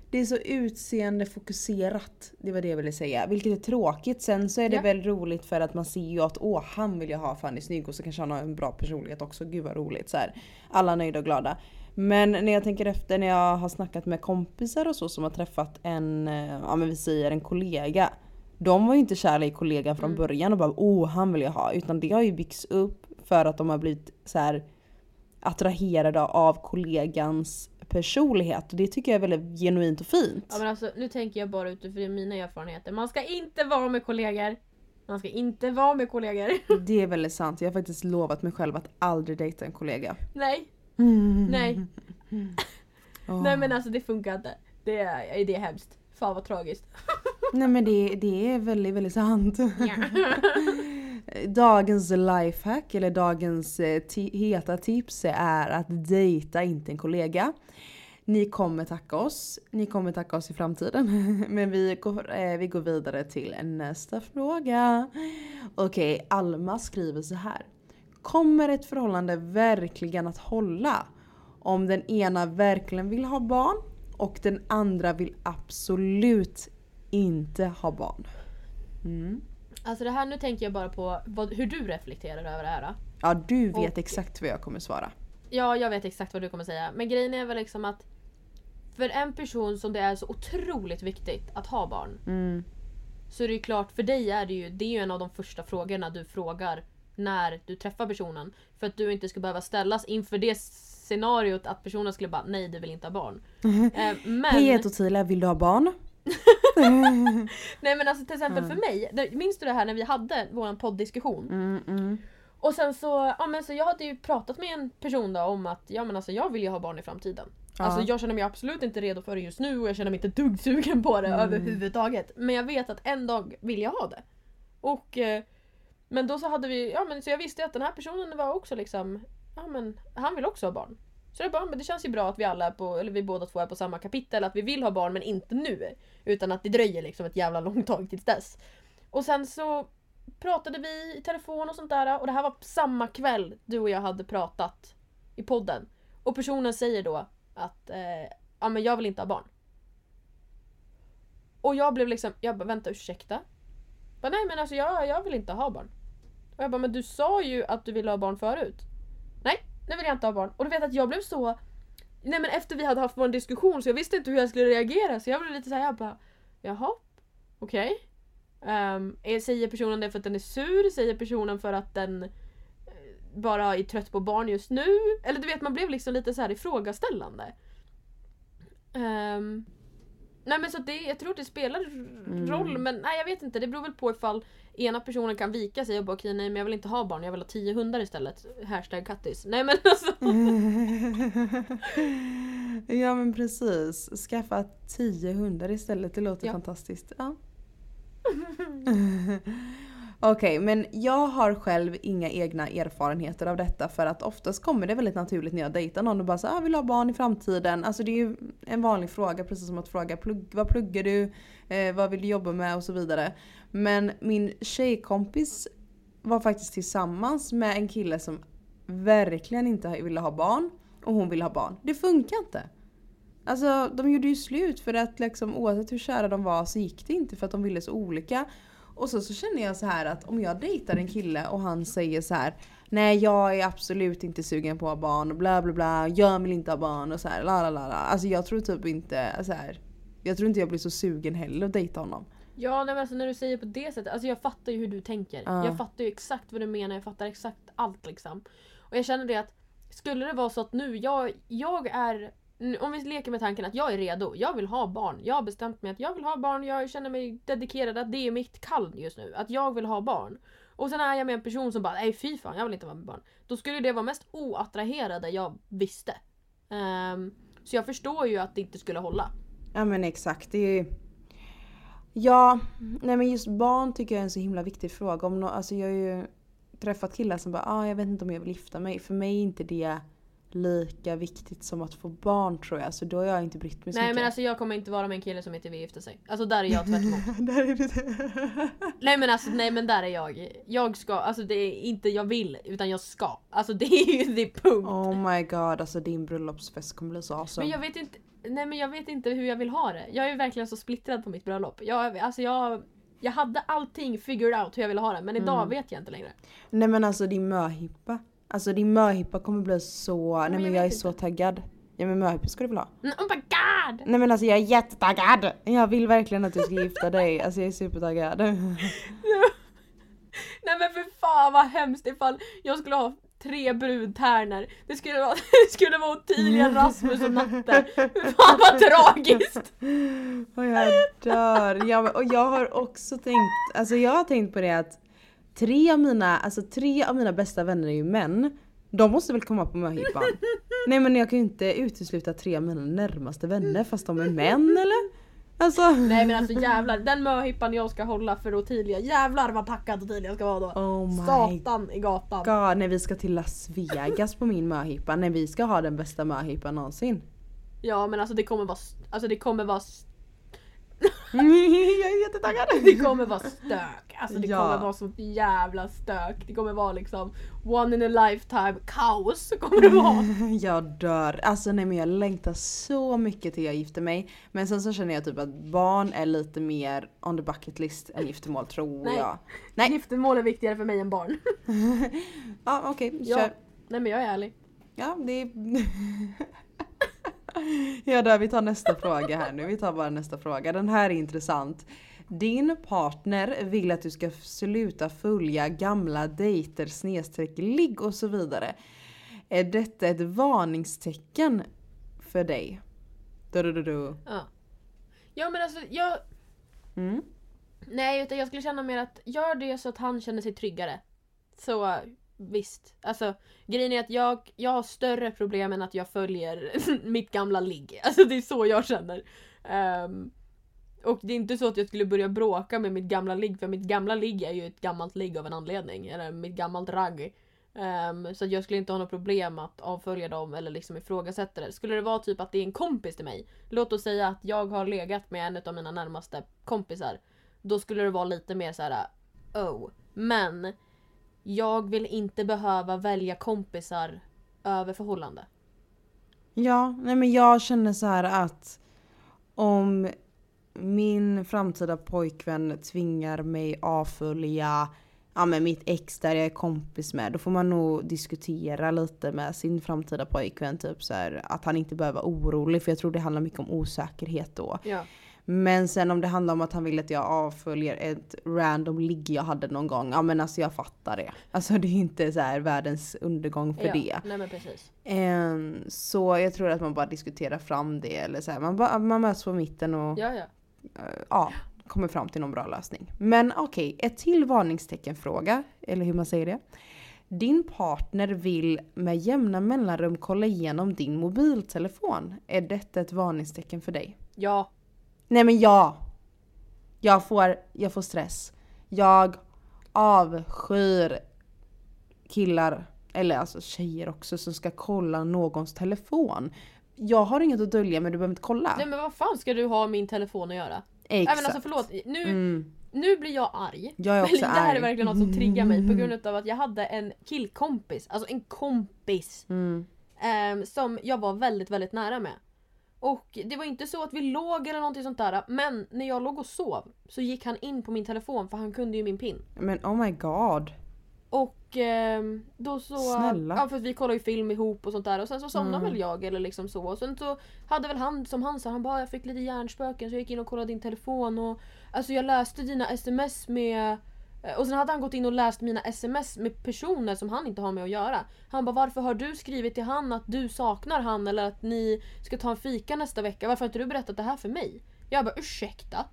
det är så utseendefokuserat. Det var det jag ville säga. Vilket är tråkigt. Sen så är det Ja. väl roligt för att man ser ju att åh han vill jag ha för han är snygg och så kanske han har en bra personlighet också. Gud vad roligt. Så här. Alla nöjda och glada. Men när jag tänker efter när jag har snackat med kompisar och så som har träffat en, eh, ja men vi säger en kollega. De var ju inte kära i kollegan från Mm. början och bara åh han vill jag ha. Utan det har ju byggts upp för att de har blivit så här attraherade av kollegans personlighet och det tycker jag är väldigt genuint och fint. Ja men alltså nu tänker jag bara utifrån mina erfarenheter. Man ska inte vara med kollegor. Man ska inte vara med kollegor. *laughs* Det är väldigt sant. Jag har faktiskt lovat mig själv att aldrig dejta en kollega. Nej, nej. Åh. *laughs* Nej men alltså det funkar inte. Det är, det är hemskt. Fan vad tragiskt. *laughs* Nej men det, det är väldigt, väldigt sant. *laughs* Dagens lifehack eller dagens eh, heta tips är att dejta inte en kollega. Ni kommer tacka oss. Ni kommer tacka oss i framtiden. *laughs* Men vi går, eh, vi går vidare till nästa fråga. Okej, Alma skriver så här. Kommer ett förhållande verkligen att hålla? Om den ena verkligen vill ha barn och den andra vill absolut inte ha barn. Mm. Alltså det här nu tänker jag bara på vad, hur du reflekterar över det här. Ja, du vet Och- exakt vad jag kommer svara. Ja, jag vet exakt vad du kommer säga. Men grejen är väl liksom att för en person som det är så otroligt viktigt att ha barn Mm. så är det ju klart, för dig är det ju, det är ju en av de första frågorna du frågar när du träffar personen. För att du inte ska behöva ställas inför det scenariot att personen skulle bara nej du vill inte ha barn. *laughs* Eh, men, Hej Ottilia, vill du ha barn? *laughs* nej men alltså till exempel för mig, det- minns du det här när vi hade vår poddiskussion? Mm, mm. Och sen så, ja men så jag hade ju pratat med en person då om att ja men alltså jag vill ju ha barn i framtiden. Ja. Alltså jag känner mig absolut inte redo för det just nu och jag känner mig inte dugg sugen på det Mm. överhuvudtaget. Men jag vet att en dag vill jag ha det. Och eh, Men då så hade vi, ja men så jag visste att den här personen var också liksom, ja men han vill också ha barn. Så det, bara, men det känns ju bra att vi alla är på, eller vi båda två är på samma kapitel, att vi vill ha barn men inte nu. Utan att det dröjer liksom ett jävla långt tag tills dess. Och sen så pratade vi i telefon och sånt där och det här var samma kväll du och jag hade pratat i podden. Och personen säger då att eh, ja men jag vill inte ha barn. Och jag blev liksom, jag bara vänta ursäkta? Bara, Nej men alltså jag, jag vill inte ha barn. Och jag bara men du sa ju att du ville ha barn förut. Nej, nu vill jag inte ha barn. Och du vet att jag blev så Nej men efter vi hade haft vår diskussion så jag visste inte hur jag skulle reagera så jag blev lite såhär jag bara Jaha, okej. Ehm, okay. Um, säger personen det för att den är sur? Säger personen för att den eh, bara är trött på barn just nu? Eller du vet man blev liksom lite så här ifrågaställande. Um, nej men så det, jag tror det spelar r- roll men nej jag vet inte det beror väl på ifall ena personen kan vika sig och bara okej nej men jag vill inte ha barn jag vill ha tio hundar istället. Hashtag kattis. Nej men alltså. *laughs* ja men precis. Skaffa tio hundar istället, det låter Ja. fantastiskt. Ja. *laughs* Okej, men jag har själv inga egna erfarenheter av detta för att oftast kommer det väldigt naturligt när jag dejtar någon och bara så ah, vill du ha barn i framtiden? Alltså det är ju en vanlig fråga precis som att fråga plugg, vad pluggar du? Eh, vad vill du jobba med? Och så vidare. Men min tjejkompis var faktiskt tillsammans med en kille som verkligen inte ville ha barn och hon ville ha barn. Det funkar inte. Alltså de gjorde ju slut för att liksom, oavsett hur kära de var så gick det inte för att de ville så olika. Och så, så känner jag så här att om jag dejtar en kille och han säger så här Nej jag är absolut inte sugen på att ha barn, bla bla bla, jag vill inte ha barn och så här, la la la. Alltså jag tror typ inte så här. Jag tror inte jag blir så sugen heller att dejta honom. Ja nej, men alltså när du säger på det sättet, alltså jag fattar ju hur du tänker. Ja. Jag fattar ju exakt vad du menar, jag fattar exakt allt liksom. Och jag känner det att skulle det vara så att nu, jag, jag är om vi leker med tanken att jag är redo, jag vill ha barn. Jag har bestämt mig att jag vill ha barn, jag känner mig dedikerad att det är mitt kall just nu. Att jag vill ha barn. Och sen är jag med en person som bara nej fy fan jag vill inte vara med barn. Då skulle det vara mest oattraherade jag visste. Um, så jag förstår ju att det inte skulle hålla. Ja men exakt. Det är... Ja, nej men just barn tycker jag är en så himla viktig fråga. Om no... alltså jag har ju träffat killar som bara ah, jag vet inte om jag vill gifta mig. För mig är inte det lika viktigt som att få barn tror jag. Så då har jag inte brytt mig så Nej mycket. men alltså jag kommer inte vara med en kille som inte vill gifta sig. Alltså där är jag tvärtom. *laughs* Där är det. *laughs* nej men alltså nej men där är jag. Jag ska, alltså det är inte jag vill utan jag ska. Alltså det är ju det punkt. Oh my god, alltså din bröllopsfest kommer bli så awesome. Men jag vet inte, nej men jag vet inte hur jag vill ha det. Jag är verkligen så splittrad på mitt bröllop. Jag, alltså jag, jag hade allting figured out hur jag ville ha det men idag Mm. vet jag inte längre. Nej men alltså din möhippa. Alltså din möhippa kommer bli så... Nej men jag jag, är vet så inte. taggad. Ja men möhippa ska du väl ha? Oh my god! Nej men alltså jag är jättetaggad! Jag vill verkligen att du ska gifta dig. Alltså jag är supertaggad. *laughs* Nej men för fan vad hemskt ifall jag skulle ha tre brudtärnor. Det skulle vara, *laughs* det skulle vara Ottilia, Rasmus och Natte. Fan vad tragiskt! Och jag dör. Ja, men- och jag har också tänkt, alltså jag har tänkt på det att tre av mina, alltså tre av mina bästa vänner är ju män. De måste väl komma på möhippan? *laughs* Nej men jag kan ju inte utesluta tre av mina närmaste vänner fast de är män eller? Alltså. Nej men alltså jävlar, den möhippan jag ska hålla för Ottilia, jävlar vad packad Ottilia ska vara då. Oh Satan i gatan. god, när vi ska till Las Vegas på min möhippa, när vi ska ha den bästa möhippan någonsin. Ja men alltså det kommer vara, alltså det kommer vara jag är jättetaggad! Det kommer vara stök. Alltså det Ja. kommer vara så jävla stök. Det kommer vara liksom one in a lifetime kaos kommer det vara. *laughs* Jag dör. Alltså nej men jag längtar så mycket till jag gifter mig. Men sen så känner jag typ att barn är lite mer on the bucket list än giftermål tror Nej. jag. Nej. Giftermål är viktigare för mig än barn. *laughs* Ja okej, Ja. kör. Nej men jag är ärlig. Ja det är... *laughs* *laughs* Ja där, vi tar nästa fråga här nu. Vi tar bara nästa fråga. Den här är intressant. Din partner vill att du ska sluta följa gamla dejter, snedstreck, ligg och så vidare. Är detta ett varningstecken för dig? Du-du-du-du. Ja. Ja men alltså jag... Mm. Nej utan jag skulle känna mer att gör det så att han känner sig tryggare. Så visst. Alltså grejen är att jag, jag har större problem än att jag följer *laughs* mitt gamla ligg. Alltså det är så jag känner. Um, och det är inte så att jag skulle börja bråka med mitt gamla ligg för mitt gamla ligg är ju ett gammalt ligg av en anledning. Eller mitt gammalt ragg. Um, så att jag skulle inte ha något problem att avfölja dem eller liksom ifrågasätta det. Skulle det vara typ att det är en kompis till mig. Låt oss säga att jag har legat med en av mina närmaste kompisar. Då skulle det vara lite mer så här. oh. Men jag vill inte behöva välja kompisar över förhållande. Ja, nej men jag känner så här att om min framtida pojkvän tvingar mig avfölja ja, men mitt ex där jag är kompis med, då får man nog diskutera lite med sin framtida pojkvän. Typ så här, att han inte behöver vara orolig för jag tror det handlar mycket om osäkerhet då. Ja. Men sen om det handlar om att han vill att jag avföljer ett random ligg jag hade någon gång, ja men alltså jag fattar det. Alltså det är inte så här världens undergång för ja. det. Nej men precis. Ehm, så jag tror att man bara diskuterar fram det eller så här, man, bara, man möts på mitten och Ja ja. eh, ja, kommer fram till någon bra lösning. Men okej, ett till varningsteckenfråga, eller hur man säger det. Din partner vill med jämna mellanrum kolla igenom din mobiltelefon. Är detta ett varningstecken för dig? Ja. Nej men ja! Jag får, jag får stress. Jag avskyr killar, eller alltså tjejer också, som ska kolla någons telefon. Jag har inget att dölja men du behöver inte kolla. Nej men vad fan ska du ha min telefon att göra? Exakt. Även alltså förlåt, nu, Mm. nu blir jag arg. Jag är också det här arg. är verkligen något som triggar mig på grund av att jag hade en killkompis, alltså en kompis Mm. ehm, som jag var väldigt, väldigt nära med. Och det var inte så att vi låg eller någonting sånt där men när jag låg och sov så gick han in på min telefon för han kunde ju min pin. Men oh my god. Och ehm, då så... Snälla. Ja för vi kollar ju film ihop och sånt där och sen så somnade Mm. väl jag eller liksom så. Och sen så hade väl han som han sa, han bara jag fick lite hjärnspöken så jag gick in och kollade din telefon och Alltså jag läste dina sms med eh, och sen hade han gått in och läst mina sms med personer som han inte har med att göra. Han bara varför har du skrivit till han att du saknar han eller att ni ska ta en fika nästa vecka? Varför har inte du berättat det här för mig? Jag bara ursäkta?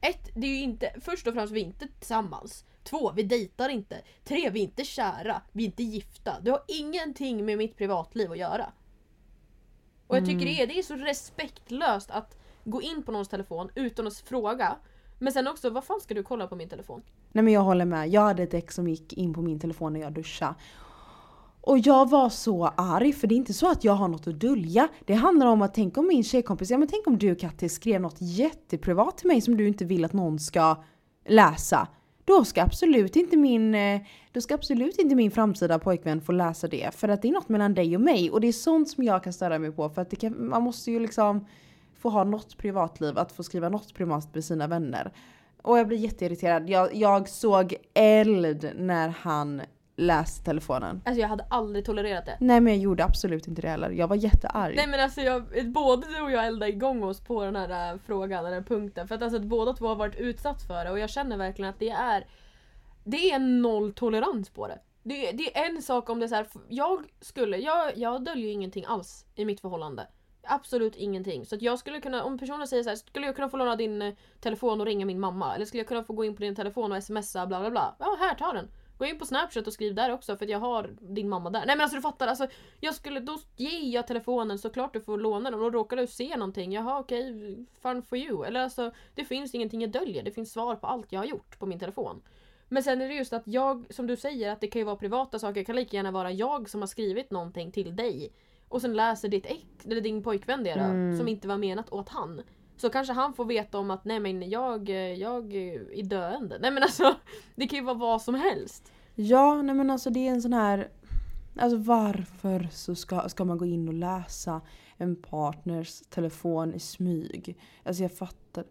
Ett, det är ju inte, först och främst vi är inte tillsammans. Två, vi dejtar inte. Tre, vi är inte kära. Vi är inte gifta. Du har ingenting med mitt privatliv att göra. Och jag tycker det är, det är så respektlöst att gå in på någons telefon utan att fråga. Men sen också, vad fan ska du kolla på min telefon? Nej men jag håller med. Jag hade ett ex som gick in på min telefon när jag duschade. Och jag var så arg för det är inte så att jag har något att dölja. Det handlar om att tänk om min tjejkompis, ja men tänk om du Kattis skrev något jätteprivat till mig som du inte vill att någon ska läsa. Då ska absolut inte min, eh, då ska absolut inte min framtida pojkvän få läsa det. För att det är något mellan dig och mig. Och det är sånt som jag kan störa mig på. För att det kan, man måste ju liksom få ha något privatliv, att få skriva något privat med sina vänner. Och jag blir jätteirriterad. Jag, jag såg eld när han läste telefonen. Alltså jag hade aldrig tolererat det. Nej men jag gjorde absolut inte det heller. Jag var jättearg. Nej men alltså jag, både du och jag eldade igång oss på den här äh, frågan, den här punkten. För att alltså att båda två har varit utsatt för det och jag känner verkligen att det är Det är noll tolerans på det. Det, det är en sak om det är så här, jag skulle, jag, jag döljer ingenting alls i mitt förhållande. Absolut ingenting. Så att jag skulle kunna, om personen säger så här, skulle jag kunna få låna din eh, telefon och ringa min mamma? Eller skulle jag kunna få gå in på din telefon och smsa bla bla bla? Ja, här, ta den. Gå in på snapchat och skriv där också för att jag har din mamma där. Nej men alltså du fattar, alltså, jag skulle, då ger jag telefonen såklart du får låna den och råkar du se någonting, jaha okej, okay, fun for you. Eller alltså, det finns ingenting jag döljer, det finns svar på allt jag har gjort på min telefon. Men sen är det just att jag, som du säger, att det kan ju vara privata saker. Det kan lika gärna vara jag som har skrivit någonting till dig. Och sen läser ditt ex, eller din pojkvän det mm. som inte var menat åt han. Så kanske han får veta om att nej men jag, jag är döende. Nej men alltså, *laughs* det kan ju vara vad som helst. Ja, nej men alltså det är en sån här... Alltså varför så ska, ska man gå in och läsa en partners telefon i smyg? Alltså jag fattar.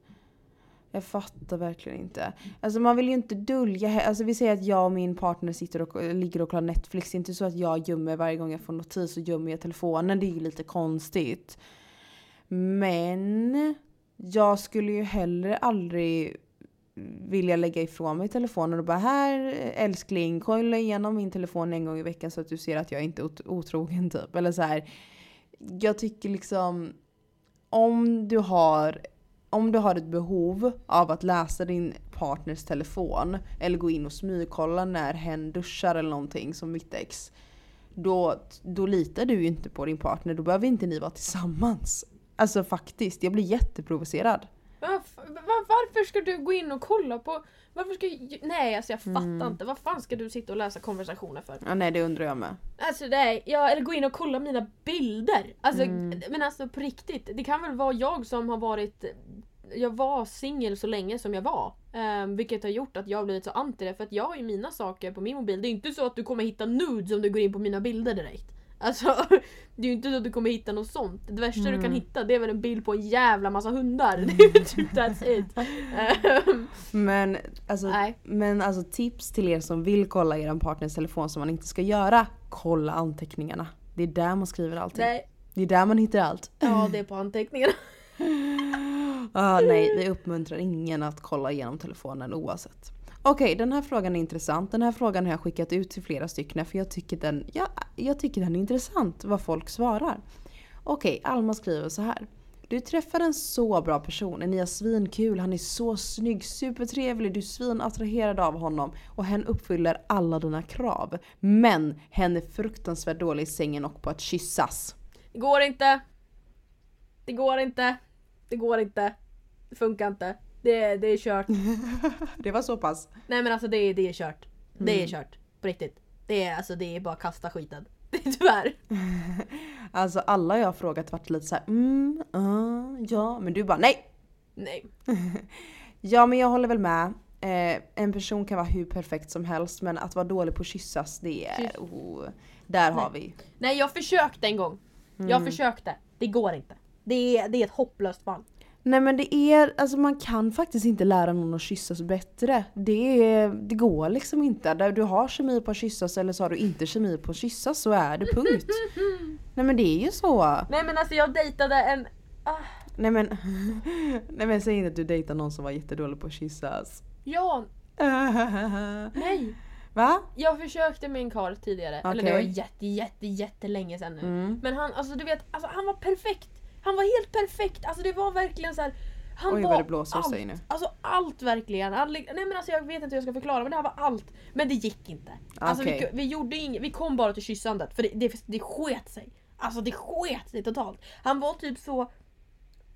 Jag fattar verkligen inte. Alltså man vill ju inte dölja, alltså vi säger att jag och min partner sitter och ligger och kollar Netflix. Det är inte så att jag gömmer varje gång jag får notis och gömmer jag telefonen. Det är ju lite konstigt. Men jag skulle ju heller aldrig vilja lägga ifrån mig telefonen och bara här älskling, kolla igenom min telefon en gång i veckan så att du ser att jag inte är otrogen typ. Eller så här. Jag tycker liksom om du har om du har ett behov av att läsa din partners telefon eller gå in och smygkolla när hen duschar eller någonting som mitt ex. Då, då litar du ju inte på din partner, då behöver inte ni vara tillsammans. Alltså faktiskt, jag blir jätteprovocerad. Varför, ska du gå in och kolla på... Varför ska nej alltså jag fattar mm. inte. Vad fan ska du sitta och läsa konversationer för? Ja, nej det undrar jag med. Alltså nej, ja, eller gå in och kolla mina bilder. Alltså, mm. Men alltså på riktigt. Det kan väl vara jag som har varit jag var singel så länge som jag var. Um, vilket har gjort att jag har blivit så anti det. För att jag har ju mina saker på min mobil. Det är inte så att du kommer hitta nudes om du går in på mina bilder direkt. Alltså, *laughs* det är ju inte så att du kommer hitta något sånt. Det värsta mm. du kan mm. hitta det är väl en bild på en jävla massa hundar. Mm. *laughs* Det är typ that's it. Um, *laughs* men, alltså, men alltså tips till er som vill kolla er partners telefon som man inte ska göra. Kolla anteckningarna. Det är där man skriver allting. Nej. Det är där man hittar allt. Ja, det är på anteckningarna. ah, nej, vi uppmuntrar ingen att kolla igenom telefonen oavsett. Okej, okay, den här frågan är intressant. Den här frågan har jag skickat ut till flera stycken för jag tycker den, ja, jag tycker den är intressant vad folk svarar. Okej, okay, Alma skriver så här. Du träffar en så bra person, ni har svinkul, han är så snygg, supertrevlig, du är svinattraherad av honom och hen uppfyller alla dina krav. Men hen är fruktansvärt dålig i sängen och på att kyssas. Det går inte. Det går inte. Det går inte. Det funkar inte. Det, det är kört. *laughs* det var så pass? Nej men alltså det, det är kört. Det är mm. kört. På riktigt. Det är, alltså, det är bara kasta skiten. *laughs* Tyvärr. *laughs* alltså alla jag har frågat varit lite såhär mm, uh, ja, men du bara nej. Nej. ja men jag håller väl med. Eh, en person kan vara hur perfekt som helst men att vara dålig på att kyssas det är... Oh, där har vi. Nej jag försökte en gång. Mm. Jag försökte. Det går inte. Det är, det är ett hopplöst fall. Nej men det är, alltså man kan faktiskt inte lära någon att kyssas bättre. Det, är, det går liksom inte. Där du har kemi på att kyssas eller så har du inte kemi på att kyssas så är det punkt. *laughs* Nej men det är ju så. Nej men alltså jag dejtade en... Ah. Nej men, *laughs* nej men säg inte att du dejtade någon som var jättedålig på att kyssas. Ja. *laughs* nej. Va? Jag försökte med en karl tidigare. Okay. Eller det var jätte jätte jättelänge sedan nu. Mm. Men han, alltså du vet, alltså, han var perfekt. Han var helt perfekt. Alltså det var verkligen så här, Han Oj, var det blåser allt. nu. Alltså allt verkligen. All, nej men alltså jag vet inte hur jag ska förklara men det här var allt. Men det gick inte. Alltså okay. vi, vi, gjorde inget, vi kom bara till kyssandet för det, det, det sket sig. Alltså det sket sig totalt. Han var typ så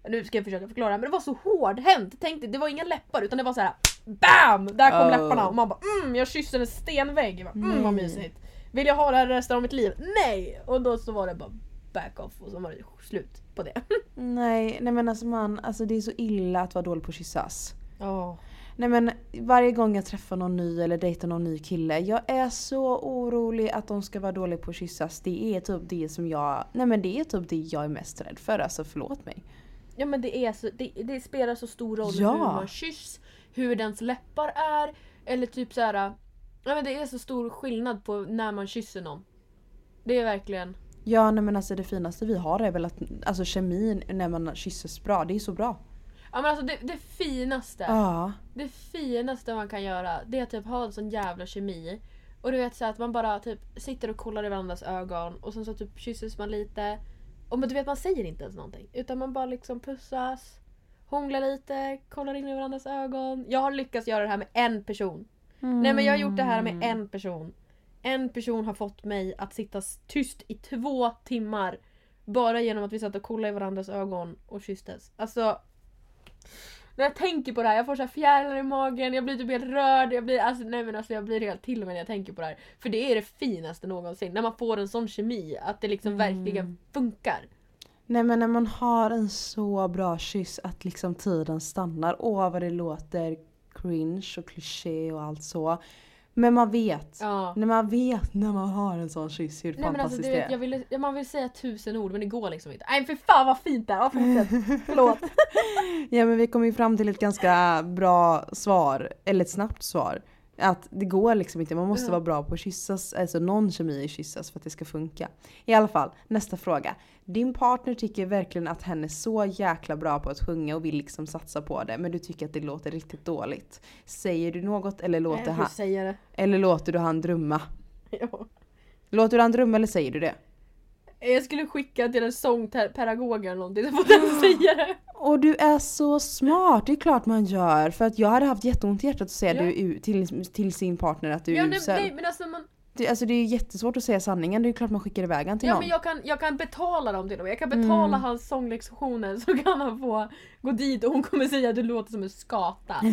nu ska jag försöka förklara men det var så hårdhänt. Tänkte, det var inga läppar utan det var så här BAM! Där kom oh. läpparna och man bara mm, jag kysste en stenvägg. Bara, mm, vad mysigt. Vill jag ha det här resten av mitt liv? Nej! Och då så var det bara back off och så var det slut på det. nej, nej men alltså man, alltså det är så illa att vara dålig på att kyssas. Oh. Nej men varje gång jag träffar någon ny eller dejtar någon ny kille, jag är så orolig att de ska vara dåliga på att kyssas. Det är typ det som jag, nej men det är typ det jag är mest rädd för, alltså förlåt mig. Ja men det är så, det, det spelar så stor roll ja. hur man kyss, hur dens läppar är, eller typ så här. Ja men det är så stor skillnad på när man kysser någon. Det är verkligen Ja nej men alltså det finaste vi har är väl att alltså kemin när man kysses bra, det är så bra. Ja men alltså det, det finaste. Ja. Det finaste man kan göra det är att typ ha en sån jävla kemi. Och du vet så att man bara typ sitter och kollar i varandras ögon och sen så typ kysses man lite. Och men du vet man säger inte ens någonting. Utan man bara liksom pussas, hånglar lite, kollar in i varandras ögon. Jag har lyckats göra det här med en person. Nej men jag har gjort det här med en person. En person har fått mig att sitta tyst i två timmar. Bara genom att vi satt och kollade i varandras ögon och kysstes. Alltså... När jag tänker på det här, jag får så här fjärilar i magen, jag blir typ helt rörd, jag blir, alltså, nej men alltså, jag blir helt till med när jag tänker på det här. För det är det finaste någonsin, när man får en sån kemi, att det liksom verkligen funkar. Nej men när man har en så bra kyss att liksom tiden stannar. Åh vad det låter cringe och kliché och allt så. Men man vet. Ja. När man vet när man har en sån kyss hur Nej alltså fantastiskt du det är. jag vill, man vill säga tusen ord men det går liksom inte. Nej för fan vad fint det är! Ja, fortsätt. Förlåt. Ja men vi kom ju fram till ett ganska bra svar, eller ett snabbt svar. Att det går liksom inte, man måste Ja. vara bra på att kyssas, alltså någon kemi i kyssas för att det ska funka. I alla fall, nästa fråga. Din partner tycker verkligen att hen är så jäkla bra på att sjunga och vill liksom satsa på det men du tycker att det låter riktigt dåligt. Säger du något eller låter, Jag han, eller låter du han drömma? *laughs* Ja. Låter du han drömma eller säger du det? Jag skulle skicka till en sångpedagog eller någonting så får den säga det. Och du är så smart, det är klart man gör. För att jag hade haft jätteont i hjärtat att säga Ja. du till, till sin partner att du är Ja, nej, usel. nej men alltså man, Det, alltså det är jättesvårt att säga sanningen, det är klart man skickar iväg han till ja, någon. men jag, kan, jag kan betala dem till och med. Jag kan betala Mm. hans sånglektioner så kan han få gå dit och hon kommer säga att du låter som en skata. *laughs*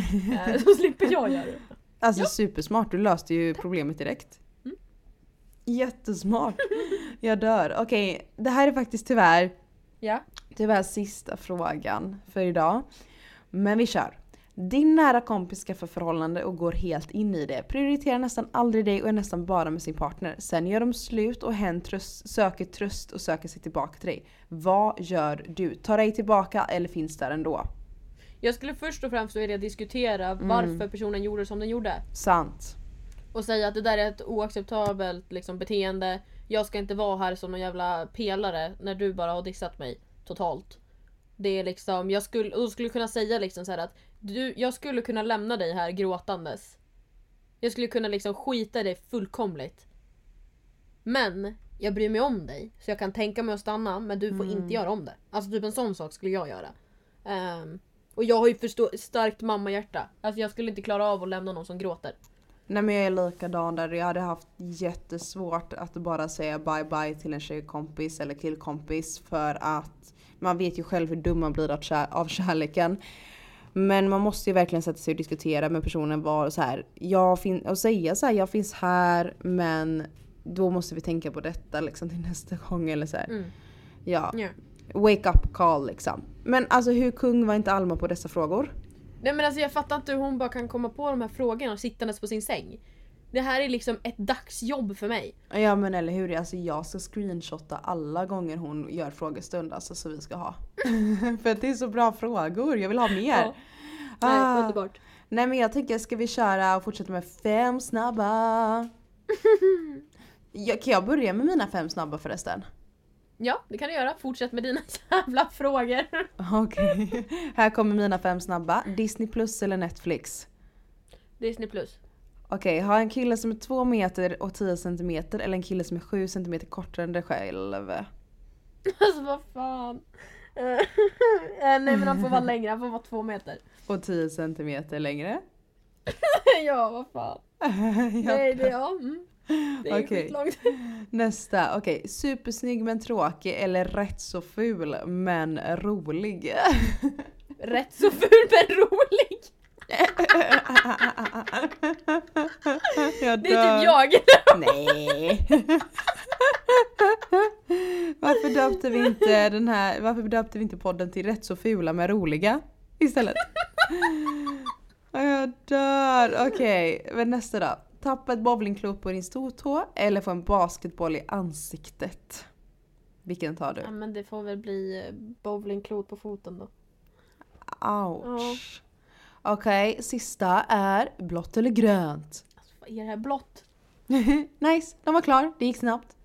Eh, så slipper jag göra det. Alltså Ja. supersmart, du löste ju problemet direkt. Mm. Jättesmart. Jag dör. Okej, det här är faktiskt tyvärr, Ja. tyvärr sista frågan för idag. Men vi kör. Din nära kompis skaffar förhållande och går helt in i det. Prioriterar nästan aldrig dig och är nästan bara med sin partner. Sen gör de slut och hen tröst, söker tröst och söker sig tillbaka till dig. Vad gör du? Tar dig tillbaka eller finns där ändå? Jag skulle först och främst vilja diskutera varför personen gjorde som den gjorde. Sant. Och säga att det där är ett oacceptabelt liksom, beteende. Jag ska inte vara här som någon jävla pelare när du bara har dissat mig totalt. Det är liksom, jag skulle, och skulle kunna säga liksom så att du, jag skulle kunna lämna dig här gråtandes. Jag skulle kunna liksom skita i dig fullkomligt. Men jag bryr mig om dig så jag kan tänka mig att stanna men du får inte göra om det. Alltså typ en sån sak skulle jag göra. Ehm, och jag har ju förstå- starkt mammahjärta. Alltså jag skulle inte klara av att lämna någon som gråter. Nej men jag är likadan där. Jag hade haft jättesvårt att bara säga bye bye till en tjejkompis eller killkompis för att man vet ju själv hur dum man blir av, kär- av kärleken. Men man måste ju verkligen sätta sig och diskutera med personen var så här, jag fin- och säga så här, jag finns här men då måste vi tänka på detta liksom till nästa gång eller så här. Mm. Ja, Ja. wake up call liksom. Men alltså hur kung var inte Alma på dessa frågor? Nej men alltså jag fattar inte hur hon bara kan komma på de här frågorna sittandes på sin säng. Det här är liksom ett dagsjobb för mig. Ja men eller hur, alltså jag ska screenshotta alla gånger hon gör frågestund alltså så vi ska ha. *laughs* För att det är så bra frågor, jag vill ha mer. Ja. Nej, Ah. underbart. Nej men jag tänker, ska vi köra och fortsätta med fem snabba? *laughs* ja, kan jag börja med mina fem snabba förresten? Ja, det kan du göra. Fortsätt med dina *laughs* jävla frågor. Okej, här kommer mina fem snabba. Disney plus eller Netflix? Disney plus. Okej, ha en kille som är två meter och 10 centimeter eller en kille som är sju centimeter kortare än dig själv? *laughs* Alltså vad fan. *laughs* Eh, Nej men han får vara längre, han får vara två meter. Och 10 centimeter längre? ja vad fan. Nej det, ja. Mm. Det är Okej. skitlångt. *laughs* Nästa, okej. Supersnygg men tråkig eller rätt så ful men rolig? *laughs* Rätt så ful men rolig. *laughs* jag Det är typ jag. Nej. varför döpte vi inte den här, varför döpte vi inte podden till rätt så fula men roliga istället? jag dör. Okej, men nästa då. Tappa ett bowlingklot på din stortå eller få en basketboll i ansiktet? Vilken tar du? Ja men det får väl bli eh, bowlingklot på foten då. Ouch. Okej, sista är blått eller grönt? Alltså vad är det här blått? *laughs* nice, de var klar. Det gick snabbt.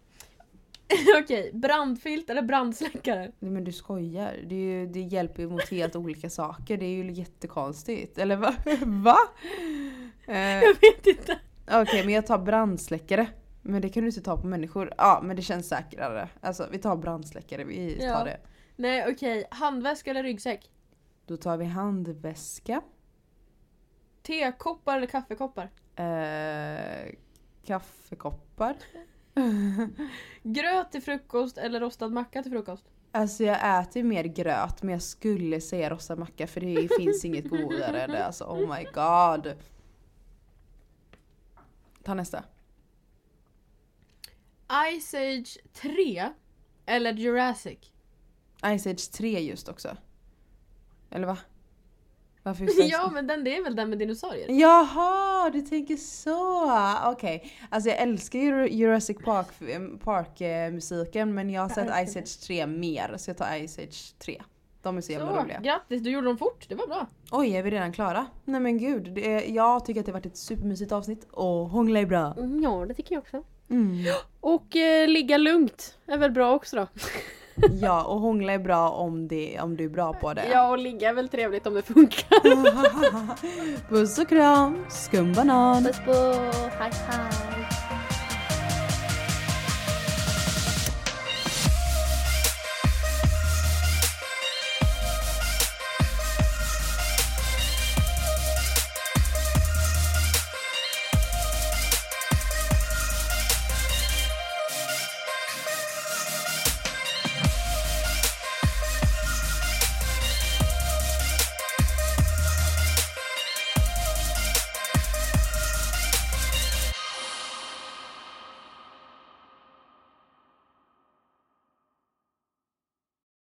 *laughs* Okej, brandfilt eller brandsläckare? Nej men du skojar. Det, ju, det hjälper ju mot helt olika saker. Det är ju jättekonstigt. Eller va? *laughs* va? Eh, Jag vet inte. Okej men jag tar brandsläckare. Men det kan du inte ta på människor. Ja men det känns säkrare. Alltså vi tar brandsläckare, vi tar Ja. det. Nej okej, handväska eller ryggsäck? Då tar vi handväska. Tekoppar eller kaffekoppar? Eh, kaffekoppar. *laughs* Gröt till frukost eller rostad macka till frukost? Alltså jag äter mer gröt men jag skulle säga rostad macka för det finns inget godare än det. Alltså oh my god. Ta nästa. Ice Age 3 eller Jurassic? Ice Age 3 just också. Eller va? Varför just *laughs* ja men den, det är väl den med dinosaurier? Jaha, du tänker så! Okej. Alltså jag älskar ju Jurassic Park, Park eh, musiken men jag har sett Ice Age 3 mer så jag tar Ice Age 3. De är så jävla Så, roliga. grattis, du gjorde dem fort, det var bra. Oj, är vi redan klara? Nej men gud, det är, jag tycker att det har varit ett supermysigt avsnitt och hångla är bra. Ja det tycker jag också. Mm. Och eh, ligga lugnt är väl bra också då? *laughs* Ja, och hångla är bra om, det, om du är bra på det. Ja och ligga är väl trevligt om det funkar. *laughs* Puss och kram, skumbanan! Puss på, hej hej.